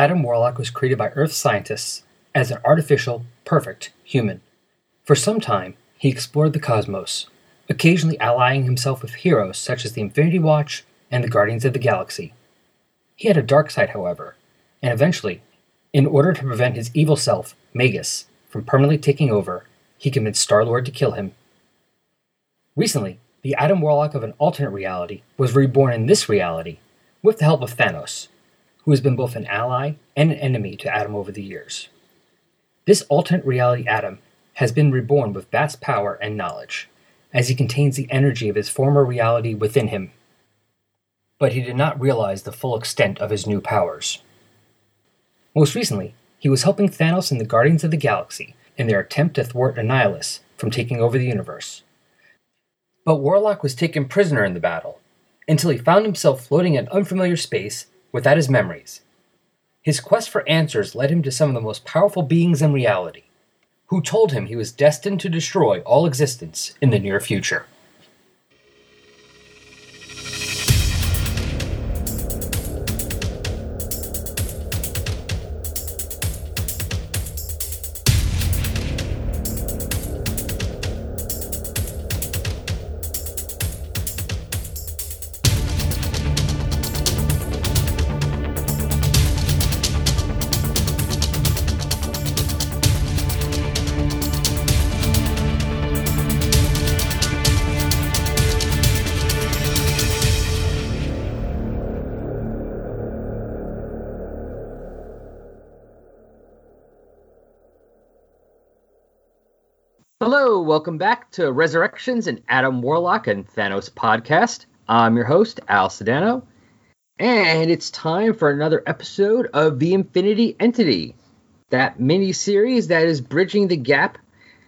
Adam Warlock was created by Earth scientists as an artificial, perfect human. For some time, he explored the cosmos, occasionally allying himself with heroes such as the Infinity Watch and the Guardians of the Galaxy. He had a dark side, however, and eventually, in order to prevent his evil self, Magus, from permanently taking over, he convinced Star Lord to kill him. Recently, the Adam Warlock of an alternate reality was reborn in this reality with the help of Thanos, who has been both an ally and an enemy to Adam over the years. This alternate reality Adam has been reborn with vast power and knowledge, as he contains the energy of his former reality within him. But he did not realize the full extent of his new powers. Most recently, he was helping Thanos and the Guardians of the Galaxy in their attempt to thwart Annihilus from taking over the universe. But Warlock was taken prisoner in the battle, until he found himself floating in unfamiliar space without his memories. His quest for answers led him to some of the most powerful beings in reality, who told him he was destined to destroy all existence in the near future. Hello, welcome back to Resurrections and Adam Warlock and Thanos podcast. I'm your host, Al Sedano, and it's time for another episode of The Infinity Entity, that mini series that is bridging the gap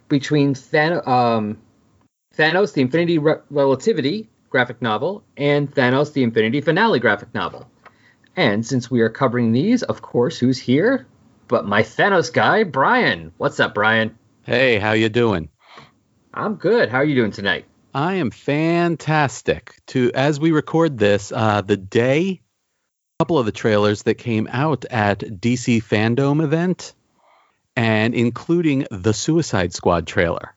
between Thanos, um, Thanos the Infinity Re- Relativity graphic novel and Thanos the Infinity Finale graphic novel. And since we are covering these, of course, who's here? But my Thanos guy, Brian. What's up, Brian? Hey, how you doing? I'm good. How are you doing tonight? I am fantastic. To as we record this, uh, the day, a couple of the trailers that came out at DC Fandom event, and including the Suicide Squad trailer.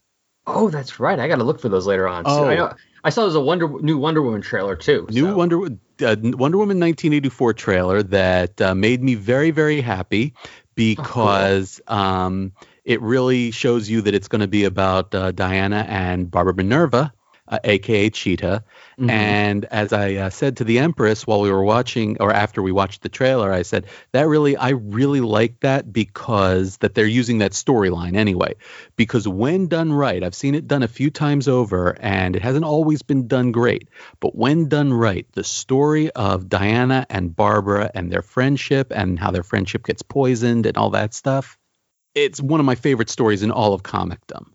Oh, that's right. I got to look for those later on. Oh. So I know I saw there's a Wonder new Wonder Woman trailer too. New so- Wonder uh, Wonder Woman 1984 trailer that uh, made me very very happy because um, it really shows you that it's going to be about uh, Diana and Barbara Minerva, uh, aka Cheetah. Mhm. And as I uh, said to the Empress while we were watching, or after we watched the trailer, I said that really, I really like that because that they're using that storyline anyway. Because when done right, I've seen it done a few times over, and it hasn't always been done great. But when done right, the story of Diana and Barbara and their friendship and how their friendship gets poisoned and all that stuff, it's one of my favorite stories in all of comicdom.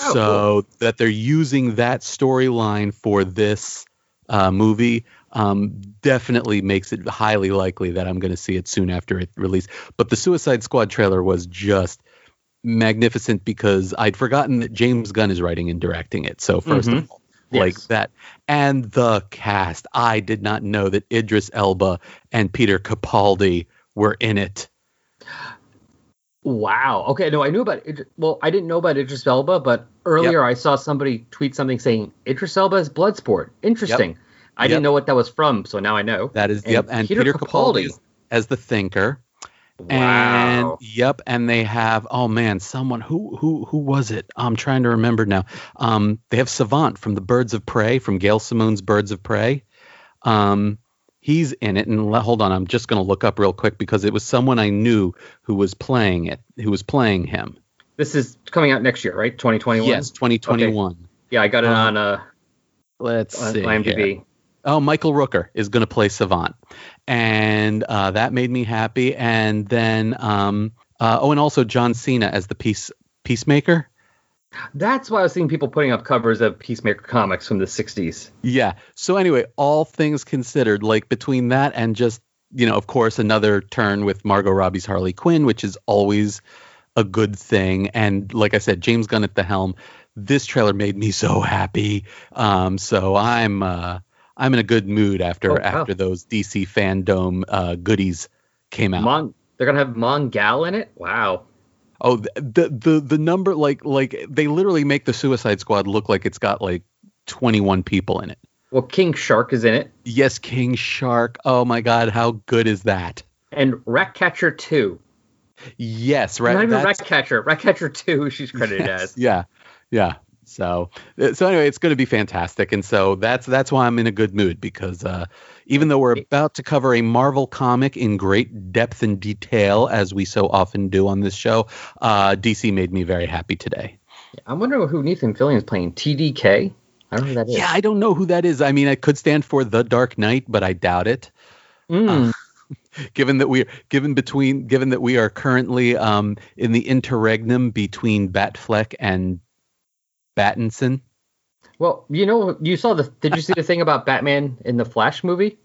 Oh, so that they're using that storyline for this uh, movie um, definitely makes it highly likely that I'm going to see it soon after it released. But the Suicide Squad trailer was just magnificent because I'd forgotten that James Gunn is writing and directing it. So 1st Mhm. of all, like that, and the cast. I did not know that Idris Elba and Peter Capaldi were in it. Wow. Okay. No, I knew about it. Well, I didn't know about Idris Elba, but earlier I saw somebody tweet something saying Idris Elba is Bloodsport. Interesting. I Yep. didn't know what that was from, so now I know. That is And yep, and Peter Peter, Capaldi. Capaldi as the thinker. Wow. And yep, and they have oh man, someone who who who was it? I'm trying to remember now. Um, they have Savant from the Birds of Prey, from Gail Simone's Birds of Prey. Um, he's in it, and hold on, I'm just going to look up real quick because it was someone I knew who was playing it, who was playing him. this is coming out next year, right? 2021. Yes, 2021. Yeah, I got it Um, on uh Let's on see. IMDb. here. Oh, Michael Rooker is going to play Savant, and uh, that made me happy. And then, um, uh, oh, and also John Cena as the peace peacemaker. That's why I was seeing people putting up covers of Peacemaker comics from the 60s. Yeah. So anyway, all things considered, like between that and just you know, of course, another turn with Margot Robbie's Harley Quinn, which is always a good thing. And like I said, James Gunn at the helm. This trailer made me so happy. Um, so I'm uh, I'm in a good mood after Oh, wow. after those DC fandom uh, goodies came out. Mon, they're gonna have Mongal in it. Wow. Oh, the, the the number like like they literally make the Suicide Squad look like it's got like 21 people in it. Well, King Shark is in it, Yes, King Shark. Oh my God, how good is that? and Ratcatcher Two. Yes, Not right. even that's- Ratcatcher. Ratcatcher Two. She's credited Yes, as. Yeah, yeah. So, uh, so anyway, it's going to be fantastic, and so that's that's why I'm in a good mood because uh, even though we're about to cover a Marvel comic in great depth and detail, as we so often do on this show, uh, DC made me very happy today. I'm wondering who Nathan Fillion is playing. TDK. I don't know who that is. Yeah, I don't know who that is. I mean, it could stand for the Dark Knight, but I doubt it. Mm. Given that we're given between, given that we are currently um, in the interregnum between Batfleck and Battinson. Well, you know, you saw the. Did you see the thing about Batman in the Flash movie?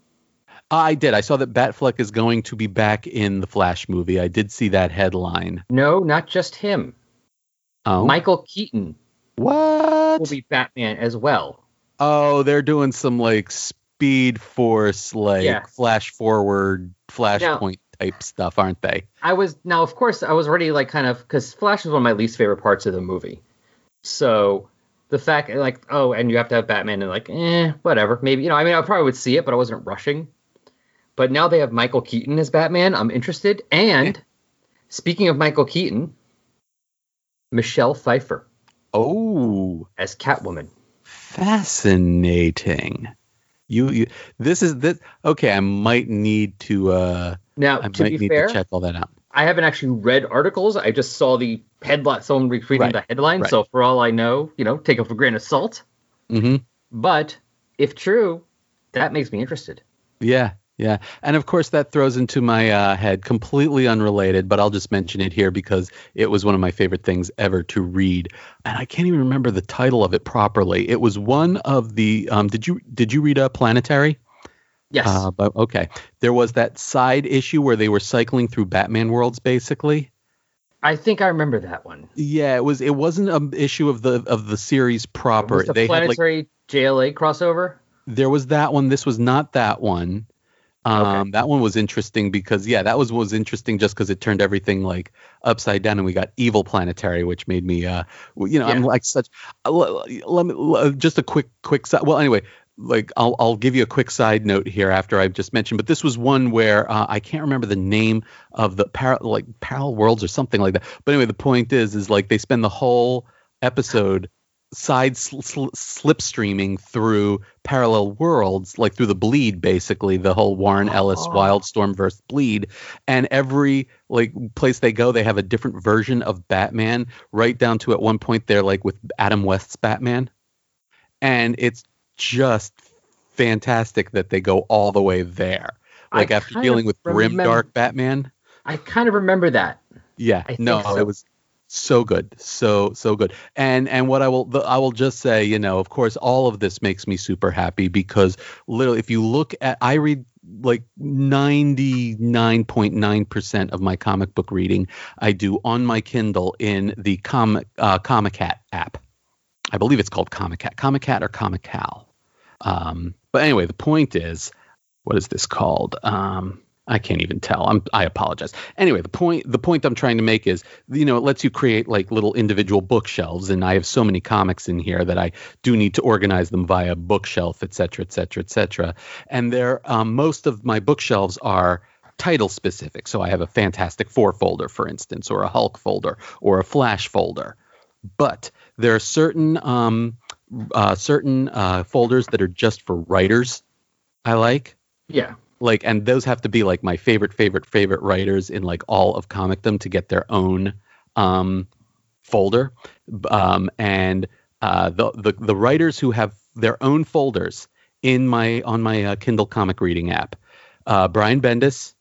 Uh, I did. I saw that Batfleck is going to be back in the Flash movie. I did see that headline. No, not just him. Oh, Michael Keaton what? will be Batman as well. oh, they're doing some like Speed Force, like Yeah. flash forward, flashpoint type stuff, aren't they? I was now, of course, I was already like kind of because Flash is one of my least favorite parts of the movie. So the fact, like, oh, and you have to have Batman, and like, eh, whatever, maybe you know. I mean, I probably would see it, but I wasn't rushing. But now they have Michael Keaton as Batman. I'm interested. And speaking of Michael Keaton, Michelle Pfeiffer Oh, as Catwoman. fascinating. You, you this is this okay, I might need to uh Now, I to might be need fair, to check all that out. I haven't actually read articles. I just saw the headline. Someone retweeted Right. the headline. Right. So for all I know, you know, take it for a grain of salt. hmm But if true, that makes me interested. Yeah, yeah. And of course, that throws into my uh, head completely unrelated, but I'll just mention it here because it was one of my favorite things ever to read. And I can't even remember the title of it properly. It was one of the. Um, did you did you read a Planetary? Yes. Uh, but okay, there was that side issue where they were cycling through Batman worlds, basically. I think I remember that one. Yeah, it was. It wasn't an issue of the of the series proper. Was the they had like planetary JLA crossover? there was that one. This was not that one. Um, Okay. That one was interesting because yeah, that was was interesting just because it turned everything like upside down, and we got evil planetary, which made me, uh, you know, I'm like such. uh, Let, me just a quick quick side. Well, anyway, like I'll I'll give you a quick side note here after I've just mentioned, but this was one where uh, I can't remember the name of the par- like parallel worlds or something like that. But anyway, the point is, is like they spend the whole episode side sl- sl- slipstreaming through parallel worlds, like through the bleed, basically the whole Warren Ellis Oh. Wildstorm verse bleed, and every like place they go, they have a different version of Batman. Right down to at one point they're like with Adam West's Batman, and it's just fantastic that they go all the way there. I Like after dealing with grim dark Batman. I kind of remember that. Yeah, I no, so. it was so good, so so good. And and what I will the, I will just say, you know, of course, all of this makes me super happy because literally, if you look at, I read like ninety nine point nine percent of my comic book reading, I do on my Kindle in the comic uh, Comic Cat app. I believe it's called Comic Cat, Comic Cat or Comic Cal. Um, but anyway, the point is, what is this called? Um, I can't even tell. I'm I apologize. Anyway, the point the point I'm trying to make is, you know, it lets you create like little individual bookshelves, and I have so many comics in here that I do need to organize them via bookshelf, et cetera, et cetera, et cetera. And there, um, most of my bookshelves are title specific. So I have a Fantastic Four folder, for instance, or a Hulk folder, or a Flash folder. But there are certain um, uh, certain uh, folders that are just for writers. I like Yeah. like and those have to be like my favorite favorite favorite writers in like all of comicdom to get their own um folder um and uh the the, the writers who have their own folders in my on my uh, kindle comic reading app uh brian bendis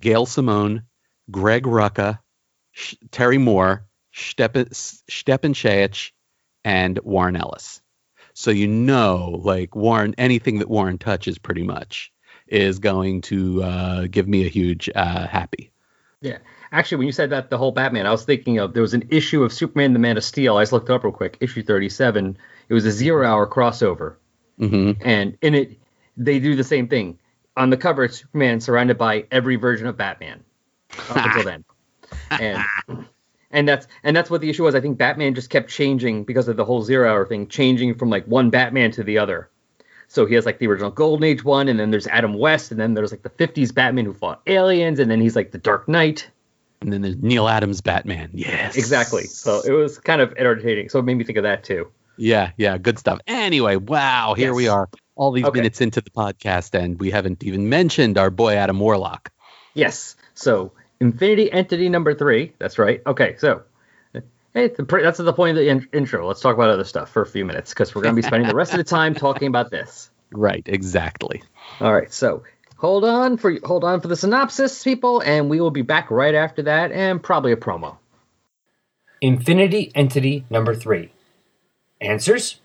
gail simone greg rucka Sh- terry moore stepan stepan Sejic, and warren ellis so you know like warren anything that warren touches pretty much is going to uh, give me a huge uh, happy. Yeah. Actually, when you said that, the whole Batman, I was thinking of there was an issue of Superman the Man of Steel. I just looked it up real quick, issue 37. It was a zero hour crossover. hmm And in it, they do the same thing. on the cover, it's Superman surrounded by every version of Batman up until then, and and that's and that's what the issue was. I think Batman just kept changing because of the whole zero hour thing, changing from like one Batman to the other. So he has like the original Golden Age one, and then there's Adam West, and then there's like the 50s Batman who fought aliens, and then he's like the Dark Knight. And then there's Neal Adams Batman. Yes. Exactly. So it was kind of entertaining. So it made me think of that too. Yeah, yeah, good stuff. Anyway, wow, here Yes. we are, all these Okay. minutes into the podcast, and we haven't even mentioned our boy Adam Warlock. Yes. So Infinity Entity number three. That's right. Okay. So. Hey, that's the point of the in- intro. Let's talk about other stuff for a few minutes because we're going to be spending the rest of the time talking about this. Right, exactly. All right, so hold on for hold on for the synopsis, people, and we will be back right after that, and probably a promo. Infinity Entity number 3. Answers?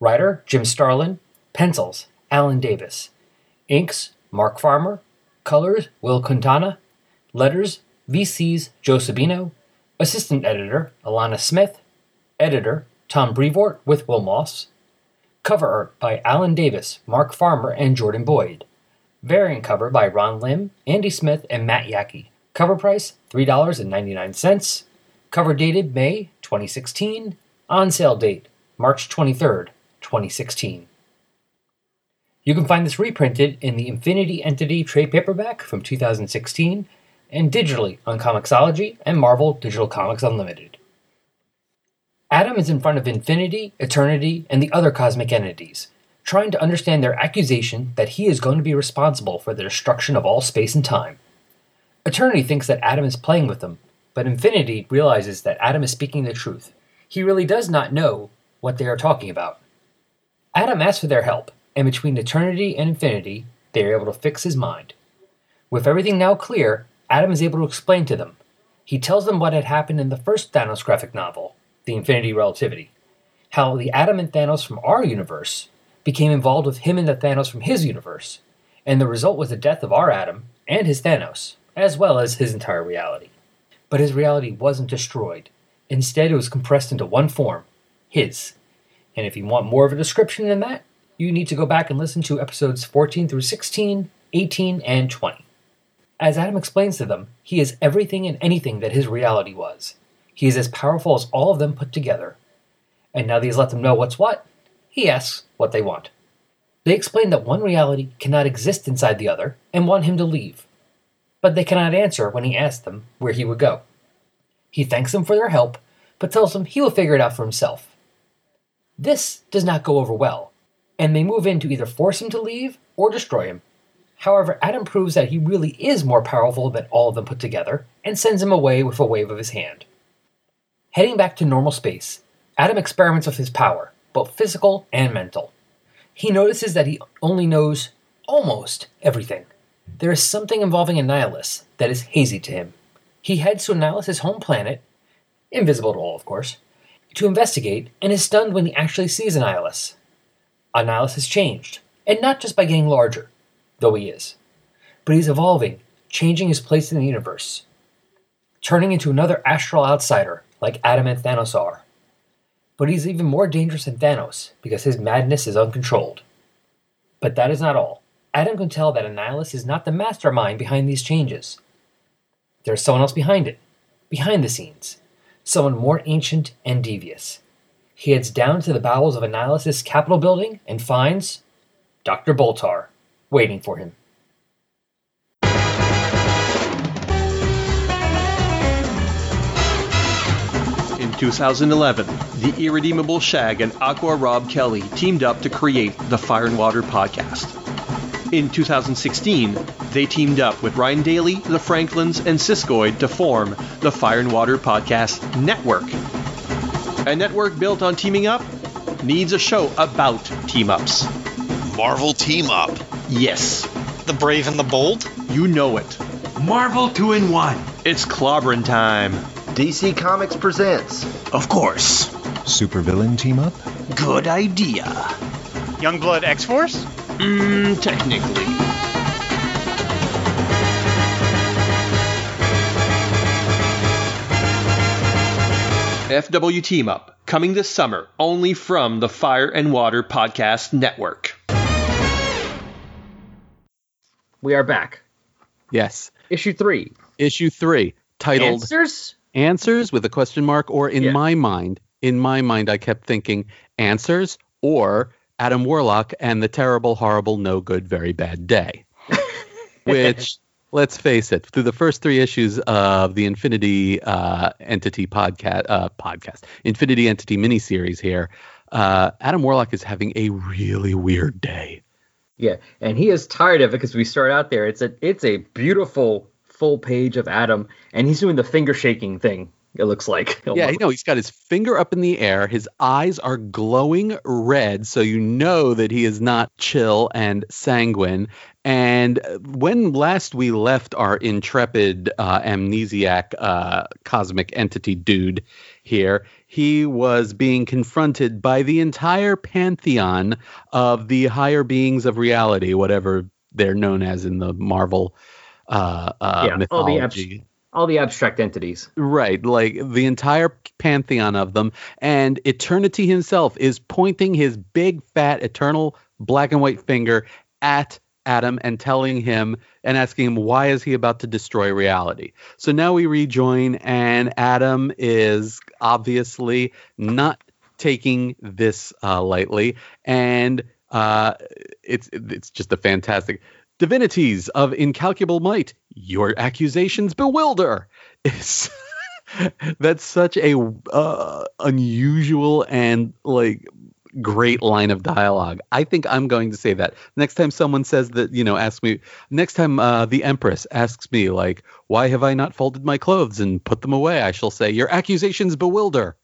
Writer Jim Starlin. Pencils Alan Davis. Inks Mark Farmer. Colors Wil Quintana. Letters VC's Joe Sabino. Assistant editor Alanna Smith. Editor Tom Brevoort with Will Moss. Cover art by Alan Davis, Mark Farmer, and Jordan Boyd. Variant cover by Ron Lim, Andy Smith, and Matt Yackey. Cover price $3.99. Cover dated May 2016. On sale date March 23rd, 2016. You can find this reprinted in the Infinity Entity trade paperback from 2016 and digitally on Comixology and Marvel Digital Comics Unlimited. Adam is in front of Infinity, Eternity, and the other cosmic entities, trying to understand their accusation that he is going to be responsible for the destruction of all space and time. Eternity thinks that Adam is playing with them, but Infinity realizes that Adam is speaking the truth. He really does not know what they are talking about. Adam asks for their help, and between Eternity and Infinity, they are able to fix his mind. With everything now clear, Adam is able to explain to them. He tells them what had happened in the first Thanos graphic novel, The Infinity Relativity, how the Adam and Thanos from our universe became involved with him and the Thanos from his universe, and the result was the death of our Adam and his Thanos, as well as his entire reality. But his reality wasn't destroyed. Instead, it was compressed into one form his. And if you want more of a description than that, you need to go back and listen to episodes 14 through 16, 18, and 20. As Adam explains to them, he is everything and anything that his reality was. He is as powerful as all of them put together. And now that he's let them know what's what, he asks what they want. They explain that one reality cannot exist inside the other and want him to leave. But they cannot answer when he asks them where he would go. He thanks them for their help, but tells them he will figure it out for himself. This does not go over well, and they move in to either force him to leave or destroy him. However, Adam proves that he really is more powerful than all of them put together and sends him away with a wave of his hand. Heading back to normal space, Adam experiments with his power, both physical and mental. He notices that he only knows almost everything. There is something involving Annihilus that is hazy to him. He heads to Annihilus' home planet, invisible to all, of course, to investigate and is stunned when he actually sees Annihilus. Annihilus has changed, and not just by getting larger, though he is, but he's evolving, changing his place in the universe, turning into another astral outsider like Adam and Thanos are. But he's even more dangerous than Thanos because his madness is uncontrolled. But that is not all. Adam can tell that Annihilus is not the mastermind behind these changes. There's someone else behind it, behind the scenes, someone more ancient and devious. He heads down to the bowels of Annihilus' Capitol building and finds Dr. Boltar waiting for him. In 2011, the irredeemable Shag and Aqua Rob Kelly teamed up to create the Fire and Water podcast. In 2016, they teamed up with Ryan Daly, the Franklins, and Siskoid to form the Fire and Water Podcast Network. A network built on teaming up needs a show about team ups. Marvel Team Up. Yes, The Brave and the Bold? you know it. Marvel 2 in 1. It's clobbering time. DC Comics presents Of course. Supervillain team up? Good idea. Youngblood X Force? Mmm, technically. FW Team Up, coming this summer only from the Fire and Water Podcast Network. We are back. Yes. Issue three. Issue three, titled Answers? Answers with a question mark, or in Yeah. my mind, in my mind, I kept thinking Answers or Adam Warlock and the terrible, horrible, no good, very bad day. Which, let's face it, through the first three issues of the Infinity uh, Entity podcast, uh, podcast, Infinity Entity miniseries here, uh, Adam Warlock is having a really weird day. Yeah, and he is tired of it because we start out there. It's a it's a beautiful full page of Adam, and he's doing the finger shaking thing. It looks like. Yeah, you know, he's got his finger up in the air. His eyes are glowing red, so you know that he is not chill and sanguine. And when last we left our intrepid uh, amnesiac uh, cosmic entity dude here, he was being confronted by the entire pantheon of the higher beings of reality, whatever they're known as in the Marvel uh, uh, Yeah, all the mythology. all the abstract entities. Right, like the entire pantheon of them, and Eternity himself is pointing his big, fat, eternal black and white finger at Adam and telling him and asking him why is he about to destroy reality. So now we rejoin, and Adam is obviously not taking this uh, lightly, and uh, it's it's just a fantastic divinities of incalculable might. Your accusations bewilder. It's that's such a uh, unusual and like great line of dialogue. I think I'm going to say that next time someone says that, you know, ask me next time uh, the Empress asks me like, why have I not folded my clothes and put them away? I shall say, your accusations bewilder.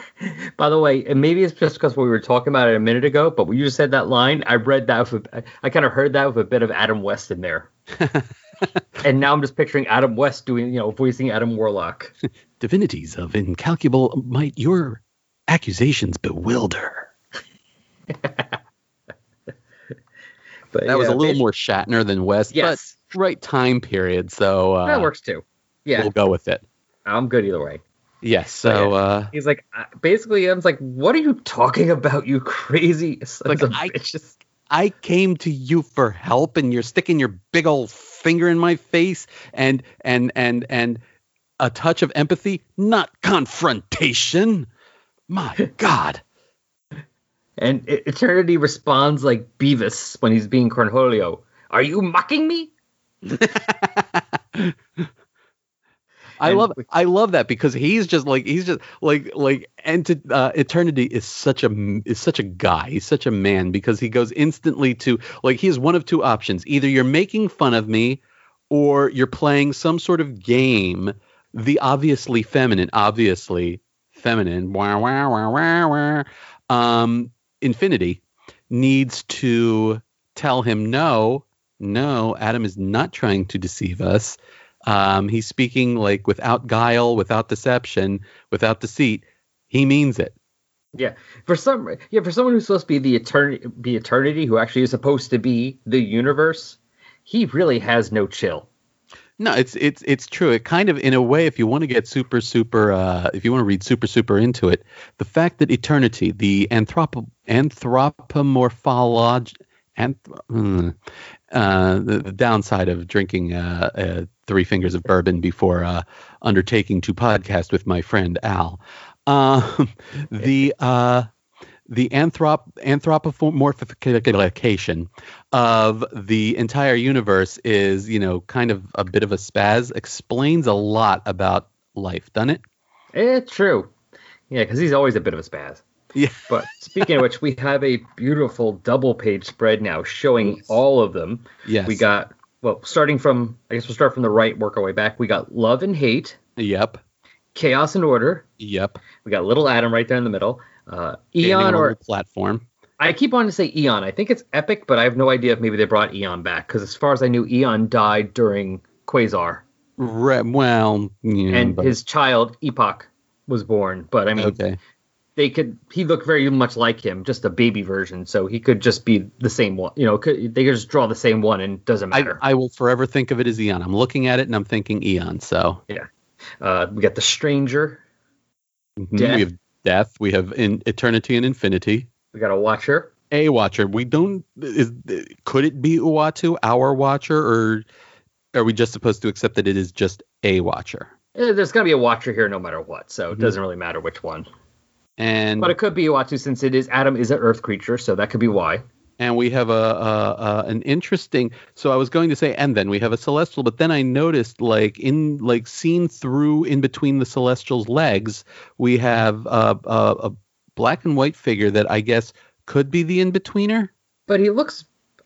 By the way, and maybe it's just because we were talking about it a minute ago, but when you said that line, I read that with, I kind of heard that with a bit of Adam West in there. and now I'm just picturing Adam West doing, you know, voicing Adam Warlock. Divinities of incalculable might, your accusations bewilder. But That was a little more Shatner than West, Yes, but right time period. So uh, that works too. Yeah, we'll go with it. I'm good either way. Yes. So uh, He's like, basically, I'm like, what are you talking about, you crazy sons Like, I- bitches? I came to you for help, and you're sticking your big old finger in my face, and and and and a touch of empathy, not confrontation. My God. And Eternity responds like Beavis when he's being Cornholio. Are you mocking me? I love I love that because he's just like he's just like like enti- uh, eternity is such a is such a guy he's such a man because he goes instantly to like he has one of two options either you're making fun of me or you're playing some sort of game the obviously feminine obviously feminine wah, wah, wah, wah, wah, um infinity needs to tell him no no Adam is not trying to deceive us um, he's speaking like without guile, without deception, without deceit. He means it. Yeah, for some, yeah, for someone who's supposed to be the eternity, be Eternity, who actually is supposed to be the universe, he really has no chill. No, it's it's it's true. It kind of, in a way, if you want to get super super, uh, if you want to read super super into it, the fact that eternity, the anthrop anthropomorphology, anth- mm, uh, the, the downside of drinking uh, uh, three fingers of bourbon before uh, undertaking to podcast with my friend Al, um, the uh, the anthrop anthropomorphification of the entire universe is, you know, kind of a bit of a spaz. Explains a lot about life, doesn't it? It's true. Yeah, because he's always a bit of a spaz. Yeah. But speaking of which, we have a beautiful double page spread now showing all of them. Yes. We got, well, starting from, I guess we'll start from the right, work our way back. We got Love and Hate, Yep. Chaos and Order. Yep. We got Little Adam right there in the middle. Uh, Eon or platform. I keep wanting to say Eon. I think it's Epoch, but I have no idea if maybe they brought Eon back because as far as I knew, Eon died during Quasar, Re- well, yeah, and but- his child Epoch was born. But I mean, okay. they could he looked very much like him, just a baby version, so he could just be the same one. You know, could, they could just draw the same one and doesn't matter. I will forever think of it as Eon. I'm looking at it and I'm thinking Eon. So yeah, uh, we got the Stranger, mhm, Death. we have death. We have in eternity and infinity. we got a Watcher, a watcher. We don't. Is could it be Uatu, our watcher, or are we just supposed to accept that it is just a watcher? Eh, There's gonna be a watcher here no matter what, so it Mhm. doesn't really matter which one. And But it could be Uatu since it is Adam is an Earth creature, so that could be why. And we have a, a, a an interesting so i was going to say and then we have a celestial but then i noticed like in like seen through in between the celestial's legs we have a, a, a black and white figure that i guess could be the in-betweener But he looks.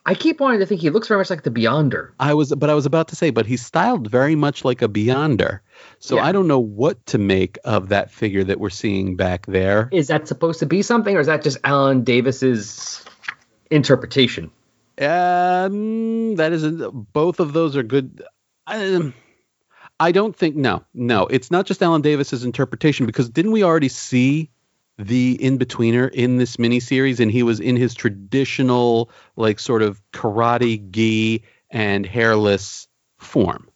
I keep wanting to think he looks very much like the Beyonder. i was but i was about to say but he's styled very much like a beyonder so Yeah. i don't know what to make of that figure that we're seeing back there Is that supposed to be something, or is that just Alan Davis's interpretation? Um, that is a, both of those are good. Um, I don't think no, no. It's not just Alan Davis's interpretation because didn't we already see the in betweener in this miniseries, and he was in his traditional like sort of karate gi and hairless form.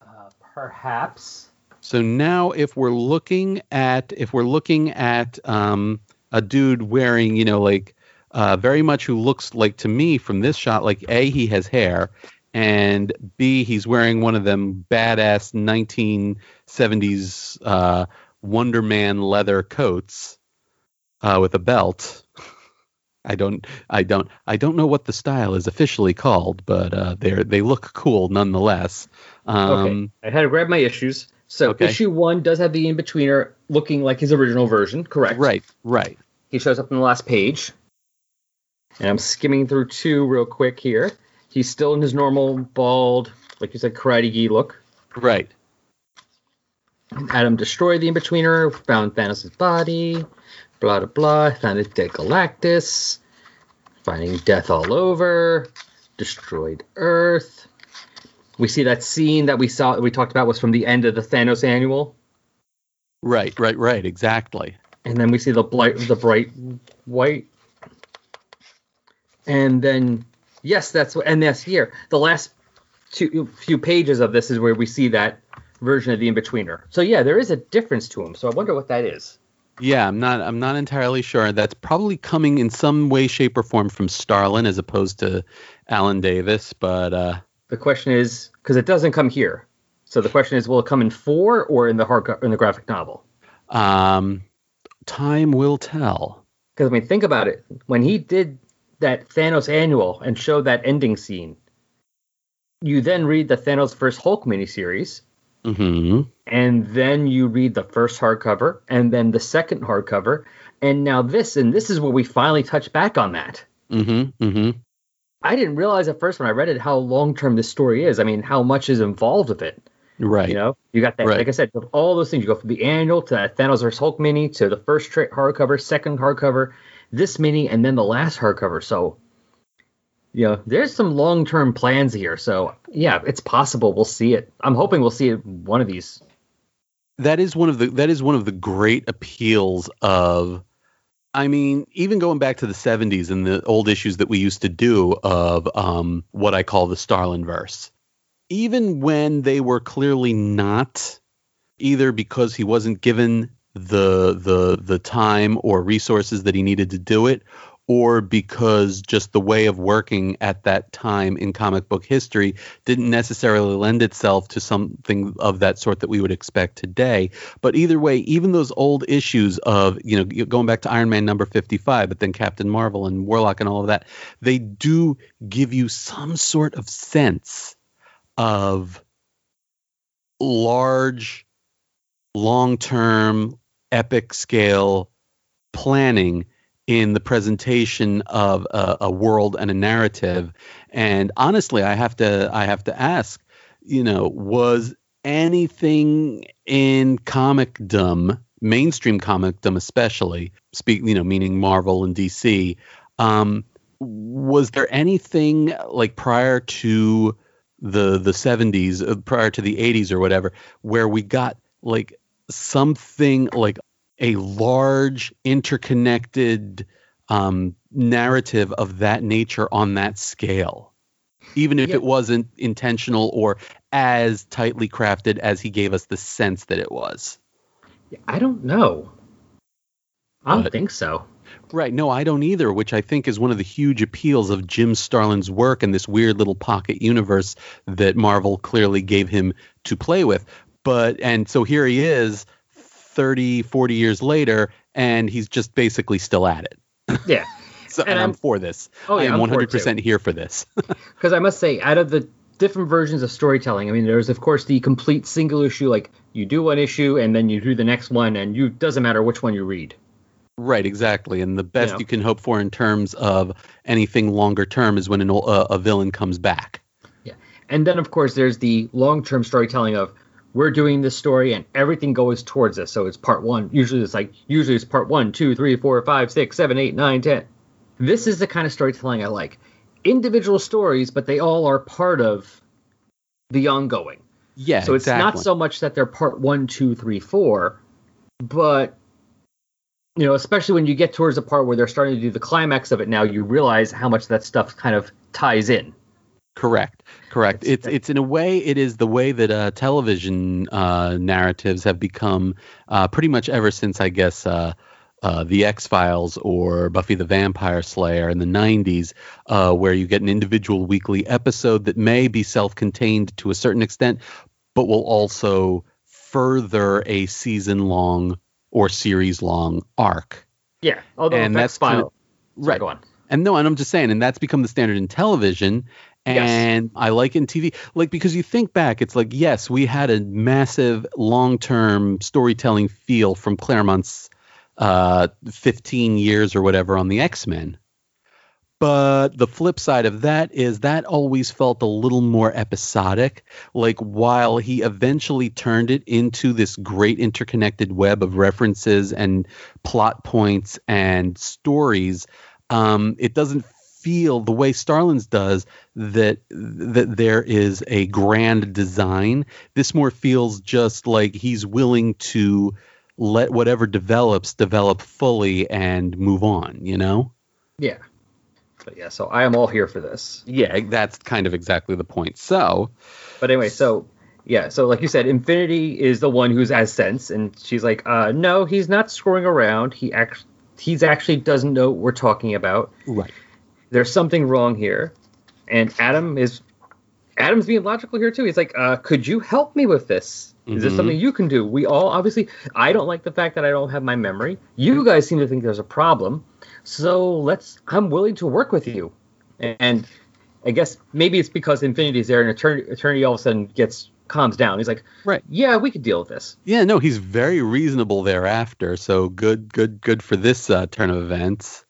Uh, perhaps. So now, if we're looking at if we're looking at um, a dude wearing, you know, like uh, very much who looks like to me from this shot, like a he has hair, and b he's wearing one of them badass 1970s uh, Wonder Man leather coats uh, with a belt. I don't, I don't, I don't know what the style is officially called, but uh, they they look cool nonetheless. Um, Okay. I had to grab my issues. So Okay. issue one does have the in betweener looking like his original version, correct? Right, right. He shows up in the last page. And I'm skimming through two real quick here. He's still in his normal bald, like you said, karate gi look. Right. Adam destroyed the in-betweener, found Thanos' body, blah blah blah, found a dead Galactus, finding death all over, destroyed Earth. We see that scene that we saw we talked about was from the end of the Thanos annual. Right, right, right. Exactly. And then we see the blight the bright white. And then yes, that's what and that's here. The last two few pages of this is where we see that version of the in-betweener. So yeah, there is a difference to him. So I wonder what that is. Yeah, I'm not. I'm not entirely sure. That's probably coming in some way, shape, or form from Starlin as opposed to Alan Davis. But uh, The question is because it doesn't come here. So the question is, will it come in four or in the hard in the graphic novel? um, time will tell. Because I mean, think about it. When he did that Thanos annual and show that ending scene, you then read the Thanos first Hulk miniseries, hmm and then you read the first hardcover, and then the second hardcover, and now this, and this is where we finally touch back on that. hmm hmm I didn't realize at first when I read it how long term this story is. I mean, how much is involved with it. Right. You know, you got that. Right. Like I said, all those things. You go from the annual to that Thanos vs Hulk mini to the first tra- hardcover, second hardcover, this mini, and then the last hardcover. So, you know, there's some long term plans here. So, yeah, it's possible we'll see it. I'm hoping we'll see it one of these. that is one of the that is one of the great appeals of I mean, even going back to the 70s and the old issues that we used to do of um, what I call the Starlin verse, even when they were clearly not, either because he wasn't given the the the time or resources that he needed to do it, or because just the way of working at that time in comic book history didn't necessarily lend itself to something of that sort that we would expect today. But either way, even those old issues of, you know, going back to Iron Man number 55, but then Captain Marvel and Warlock and all of that, they do give you some sort of sense of large, long term, epic scale planning in the presentation of a, a world and a narrative. And honestly, I have to I have to ask, you know, was anything in comicdom, mainstream comicdom especially, speak you know, meaning Marvel and DC, um, was there anything like prior to the the 70s, uh, prior to the 80s or whatever, where we got like something like a large interconnected um, narrative of that nature on that scale, even if Yeah. it wasn't intentional or as tightly crafted as he gave us the sense that it was. I don't know. I don't But- think so. Right. No, I don't either, which I think is one of the huge appeals of Jim Starlin's work and this weird little pocket universe that Marvel clearly gave him to play with. But, and so here he is 30, 40 years later, and he's just basically still at it. Yeah. So, and, And I'm, I'm- for this. Oh, yeah, I am I'm 100% here for this. Because I must say, out of the different versions of storytelling, I mean, there's of course the complete single issue, like you do one issue and then you do the next one, and you doesn't matter which one you read. Right, exactly. And the best know. you can hope for in terms of anything longer term is when an, uh, a villain comes back. Yeah. And then, of course, there's the long term storytelling of we're doing this story and everything goes towards us. So it's part one. Usually it's like, usually it's part one, two, three, four, five, six, seven, eight, nine, ten. This is the kind of storytelling I like. Individual stories, but they all are part of the ongoing. Yeah, so it's exactly. not so much that they're part one, two, three, four, but you know, especially when you get towards the part where they're starting to do the climax of it now, you realize how much that stuff kind of ties in. Correct. Correct. It's- It's it's in a way it is the way that uh, television uh, narratives have become uh, pretty much ever since I guess uh, uh, the X Files or Buffy the Vampire Slayer in the '90s, uh, where you get an individual weekly episode that may be self-contained to a certain extent, but will also further a season-long or series-long arc. Yeah, although And that's of- Sorry, go on. And no, and I'm just saying, and that's become the standard in television. Yes. And I like in TV, like because you think back, it's like yes, we had a massive long-term storytelling feel from Claremont's uh, 15 years or whatever on the X-Men. But the flip side of that is that always felt a little more episodic. Like while he eventually turned it into this great interconnected web of references and plot points and stories, um, it doesn't feel the way Starlin's does that that there is a grand design. This more feels just like he's willing to let whatever develops develop fully and move on. You know? Yeah. But yeah, so I am all here for this. Yeah, that's kind of exactly the point. So, But anyway, so yeah, so like you said, Infinity is the one who's has sense, and she's like, uh, no, he's not screwing around. He act he's actually doesn't know what we're talking about. right. There's something wrong here. And Adam is Adam's being logical here too. He's like, uh, could you help me with this? Is this Mhm. something you can do? We all obviously I don't like the fact that I don't have my memory. You guys seem to think there's a problem. So let's I'm willing to work with you. And I guess maybe it's because Infinity's there and attorney attorney all of a sudden gets calms down. He's like, Right. Yeah, we could deal with this. Yeah, no, he's very reasonable thereafter. So good, good, good for this uh, turn of events.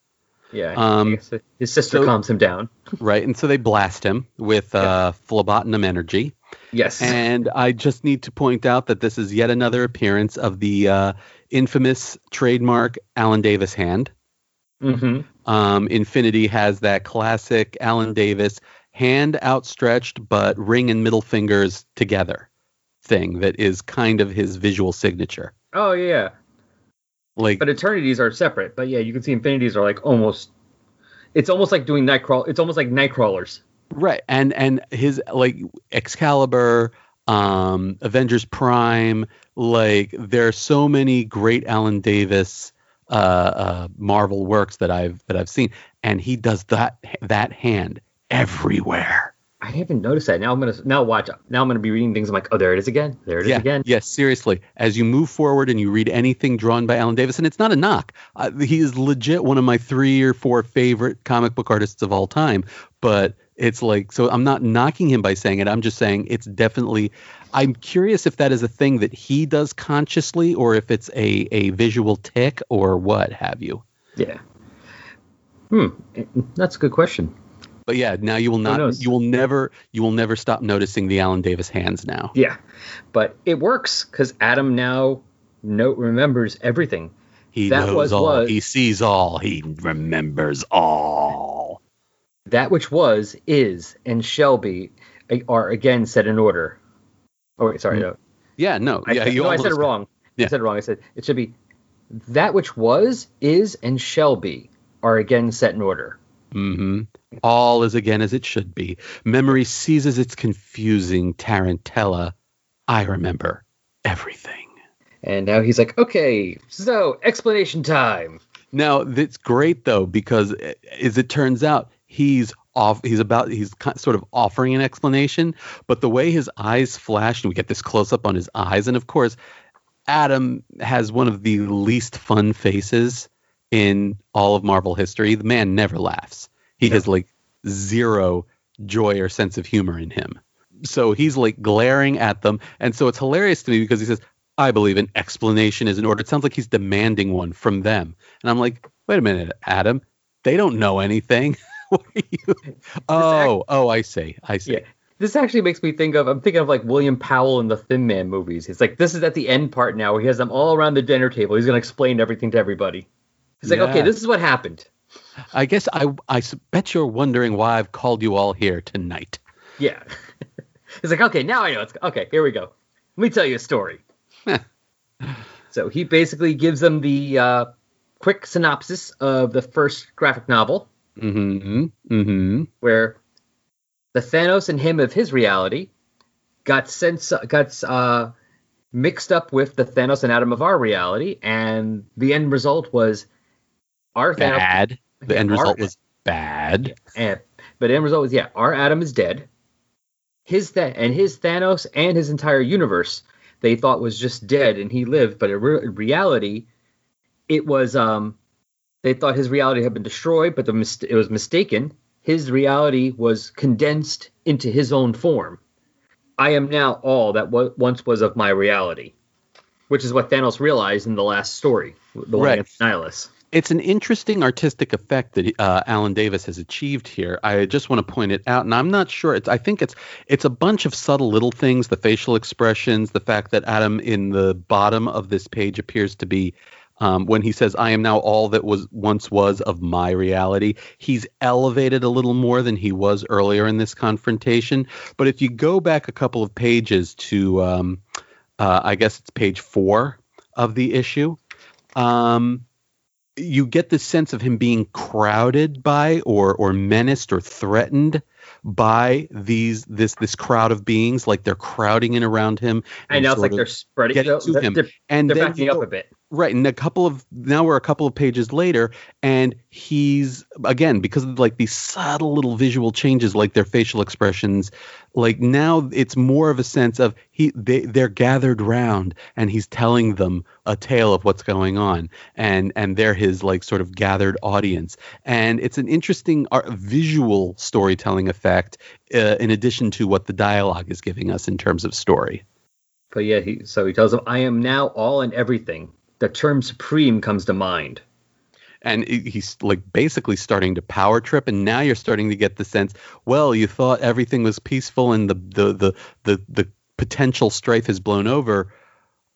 Yeah. Um, his sister so- calms him down. Right. And so they blast him with uh, phlebotinum energy. Yes. And I just need to point out that this is yet another appearance of the uh, infamous trademark Alan Davis hand. hmm Um, Infinity has that classic Alan Davis hand outstretched, but ring and middle fingers together thing that is kind of his visual signature. Oh yeah. Like, But eternities are separate. But yeah, you can see infinities are like almost. It's almost like doing night crawl. It's almost like night crawlers. right. And, and his like Excalibur, um, Avengers Prime, like there are so many great Alan Davis uh, uh, Marvel works that I've that I've seen, and he does that that hand everywhere. I haven't noticed that. Now I'm gonna now watch. Now I'm gonna be reading things. I'm like, oh, there it is again. There it is yeah, again. Yes, seriously. As you move forward and you read anything drawn by Alan Davis, and it's not a knock, uh, he is legit one of my three or four favorite comic book artists of all time. But it's like, so I'm not knocking him by saying it. I'm just saying it's definitely. I'm curious if that is a thing that he does consciously, or if it's a a visual tick, or what have you. Yeah. Hmm. That's a good question. But yeah, now you will not. You will never. You will never stop noticing the Alan Davis hands now. Yeah, but it works because Adam now note remembers everything. He That knows was all. was- He sees all. He remembers all. That which was, is, and shall be are again set in order. Oh wait, sorry. No, Yeah, no, I, yeah, no, I said it wrong. Yeah. I said it wrong. I said it should be that which was, is, and shall be are again set in order. Mhm. All is again as it should be. Memory seizes its confusing tarantella. I remember everything. And now he's like, okay, so explanation time. Now that's great though because uh, as it turns out, he's off. He's about. He's sort of offering an explanation, but the way his eyes flash, and we get this close up on his eyes, and of course, Adam has one of the least fun faces in all of Marvel history. The man never laughs. He has like zero joy or sense of humor in him. So he's like glaring at them, and so it's hilarious to me because he says, "I believe an explanation is in order." It sounds like he's demanding one from them, and I'm like, "Wait a minute, Adam. They don't know anything." what are you? Oh, oh, I see. I see. Yeah. This actually makes me think of I'm thinking of like William Powell in the Thin Man movies. It's like this is at the end part now where he has them all around the dinner table. He's gonna explain everything to everybody. He's like, okay, this is what happened. I guess I I bet you're wondering why I've called you all here tonight. Yeah. He's like, okay, now I know. It's okay. Here we go. Let me tell you a story. so he basically gives them the uh, quick synopsis of the first graphic novel, Mm-hmm. Mm-hmm. where the Thanos and him of his reality got sent got uh, mixed up with the Thanos and Adam of our reality, and the end result was our. Bad. The end result was bad. And, but the end result was yeah, our Adam is dead. His Th- and his Thanos and his entire universe they thought was just dead and he lived, but in re- reality, it was um they thought his reality had been destroyed, but the mis- it was mistaken. His reality was condensed into his own form. I am now all that wa- once was of my reality, which is what Thanos realized in the last story, the one Right. against Nihilus. It's an interesting artistic effect that uh, Alan Davis has achieved here. I just want to point it out, and I'm not sure. It's, I think it's it's a bunch of subtle little things: the facial expressions, the fact that Adam in the bottom of this page appears to be. Um, when he says, "I am now all that was once was of my reality," he's elevated a little more than he was earlier in this confrontation. But if you go back a couple of pages to, um, uh, I guess it's page four of the issue, um, you get the sense of him being crowded by or or menaced or threatened by these this this crowd of beings like they're crowding in around him I and know it's like they're spreading getting they're, to him. they're, and they're then backing up a bit. Right and a couple of now we're a couple of pages later and he's again because of like these subtle little visual changes like their facial expressions like now it's more of a sense of he they, they're gathered round and he's telling them a tale of what's going on and and they're his like sort of gathered audience and it's an interesting art, visual storytelling effect uh, in addition to what the dialogue is giving us in terms of story But yeah, he, so he tells them, I am now all and everything. The term supreme comes to mind. and he's like basically starting to power trip and now you're starting to get the sense well you thought everything was peaceful and the the the the, the potential strife has blown over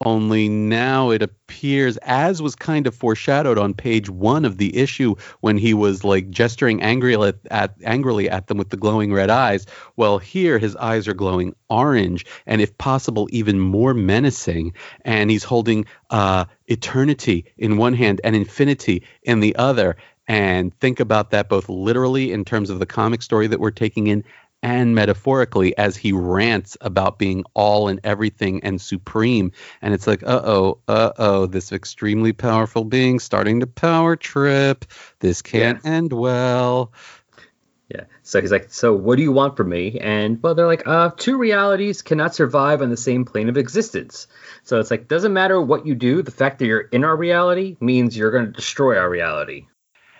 only now it appears as was kind of foreshadowed on page one of the issue when he was like gesturing angrily at, at angrily at them with the glowing red eyes well here his eyes are glowing orange and if possible even more menacing and he's holding uh, eternity in one hand and infinity in the other. And think about that both literally in terms of the comic story that we're taking in and metaphorically as he rants about being all and everything and supreme and it's like uh-oh uh-oh this extremely powerful being starting to power trip this can't end well Yeah. So he's like, So what do you want from me? And well, they're like, uh, two realities cannot survive on the same plane of existence. So it's like, doesn't matter what you do, the fact that you're in our reality means you're going to destroy our reality.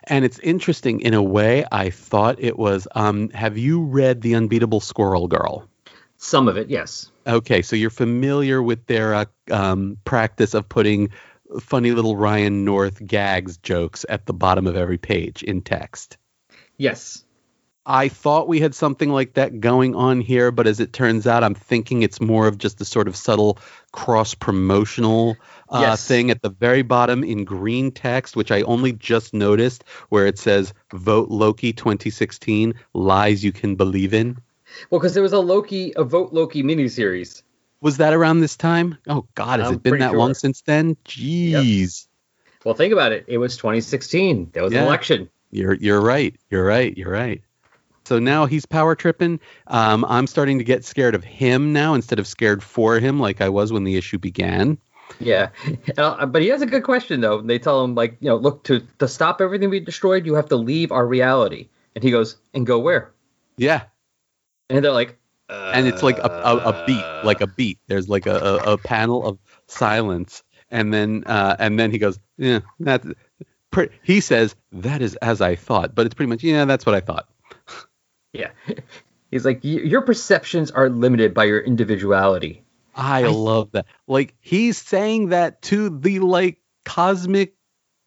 And it's interesting in a way i thought it was um have you read the unbeatable squirrel girl Some of it, yes. Okay, so you're familiar with their uh, um, practice of putting funny little Ryan North gags jokes at the bottom of every page in text. Yes. I thought we had something like that going on here, but as it turns out, I'm thinking it's more of just a sort of subtle cross promotional uh, Yes. thing at the very bottom in green text, which I only just noticed, where it says "Vote Loki 2016: Lies You Can Believe in." Well, because there was a Loki, a Vote Loki miniseries. Was that around this time? Oh God, has I'm it been that long since then? Jeez. Well, think about it. It was 2016. There was an election. You're you're right. You're right. You're right. So now he's power tripping. Um, I'm starting to get scared of him now instead of scared for him like I was when the issue began. Yeah, uh, but he has a good question though. They tell him like, you know, look to to stop everything being destroyed, you have to leave our reality. And he goes, and go where? Yeah, And they're like, and it's like a, a, a beat, like a beat. There's like a, a, a panel of silence, and then uh, and then he goes, yeah, that. He says that is as I thought, but it's pretty much yeah, that's what I thought. yeah. He's like, your perceptions are limited by your individuality. I, love that. Like he's saying that to the like cosmic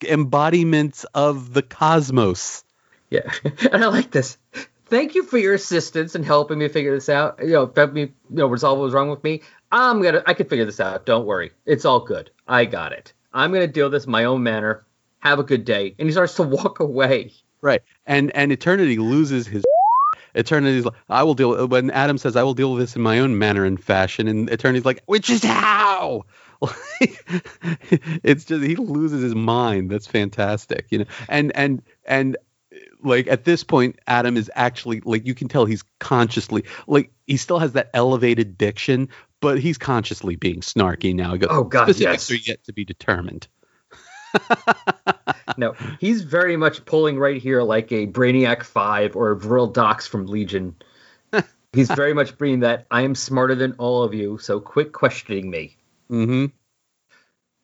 embodiments of the cosmos. Yeah, and I like this. Thank you for your assistance in helping me figure this out. You know, help me, you know, resolve what was wrong with me. I'm gonna, I can figure this out. Don't worry, it's all good. I got it. I'm gonna deal this my own manner. Have a good day. And he starts to walk away. Right. And and eternity loses his Eternity's like, I will deal when Adam says I will deal with this in my own manner and fashion, and Eternity's like, which is how? it's just he loses his mind. That's fantastic, you know. And and and like at this point, Adam is actually like you can tell he's consciously like he still has that elevated diction, but he's consciously being snarky now. He goes, Oh, God, specifics yes. are yet to be determined. No, he's very much pulling right here like a Brainiac 5 or a Vril Dox from Legion. he's very much bringing that I am smarter than all of you, so quit questioning me. Mm-hmm.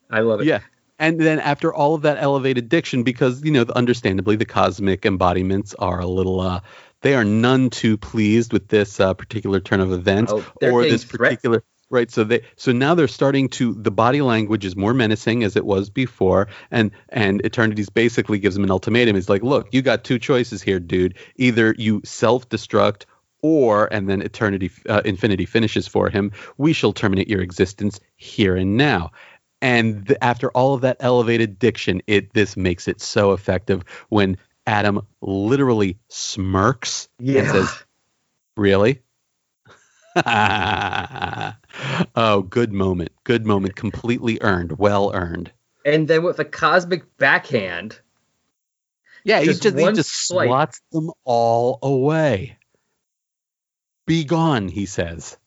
I love it. Yeah. And then after all of that elevated diction, because you know, understandably, the cosmic embodiments are a little, uh, they are none too pleased with this uh, particular turn of events Oh, or this threat- particular. Right, so they so now they're starting to the body language is more menacing as it was before, and and Eternity's basically gives him an ultimatum. He's like, look, you got two choices here, dude. Either you self destruct, or and then Eternity uh, Infinity finishes for him. We shall terminate your existence here and now and th- after all of that elevated diction it this makes it so effective when adam literally smirks Yeah. and says really oh good moment good moment completely earned well earned And then with a cosmic backhand, yeah he Just just, he just swipe. swats them all away be gone he says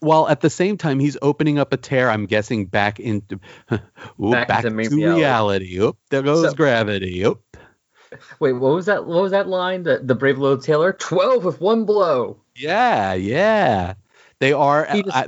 while at the same time he's opening up a tear i'm guessing back into Oop, Back back, into to reality. reality Oop, there goes So- gravity Oop. wait, what was that? What was that line? The the brave little tailor, twelve with one blow. Yeah, yeah. They are. Just- I,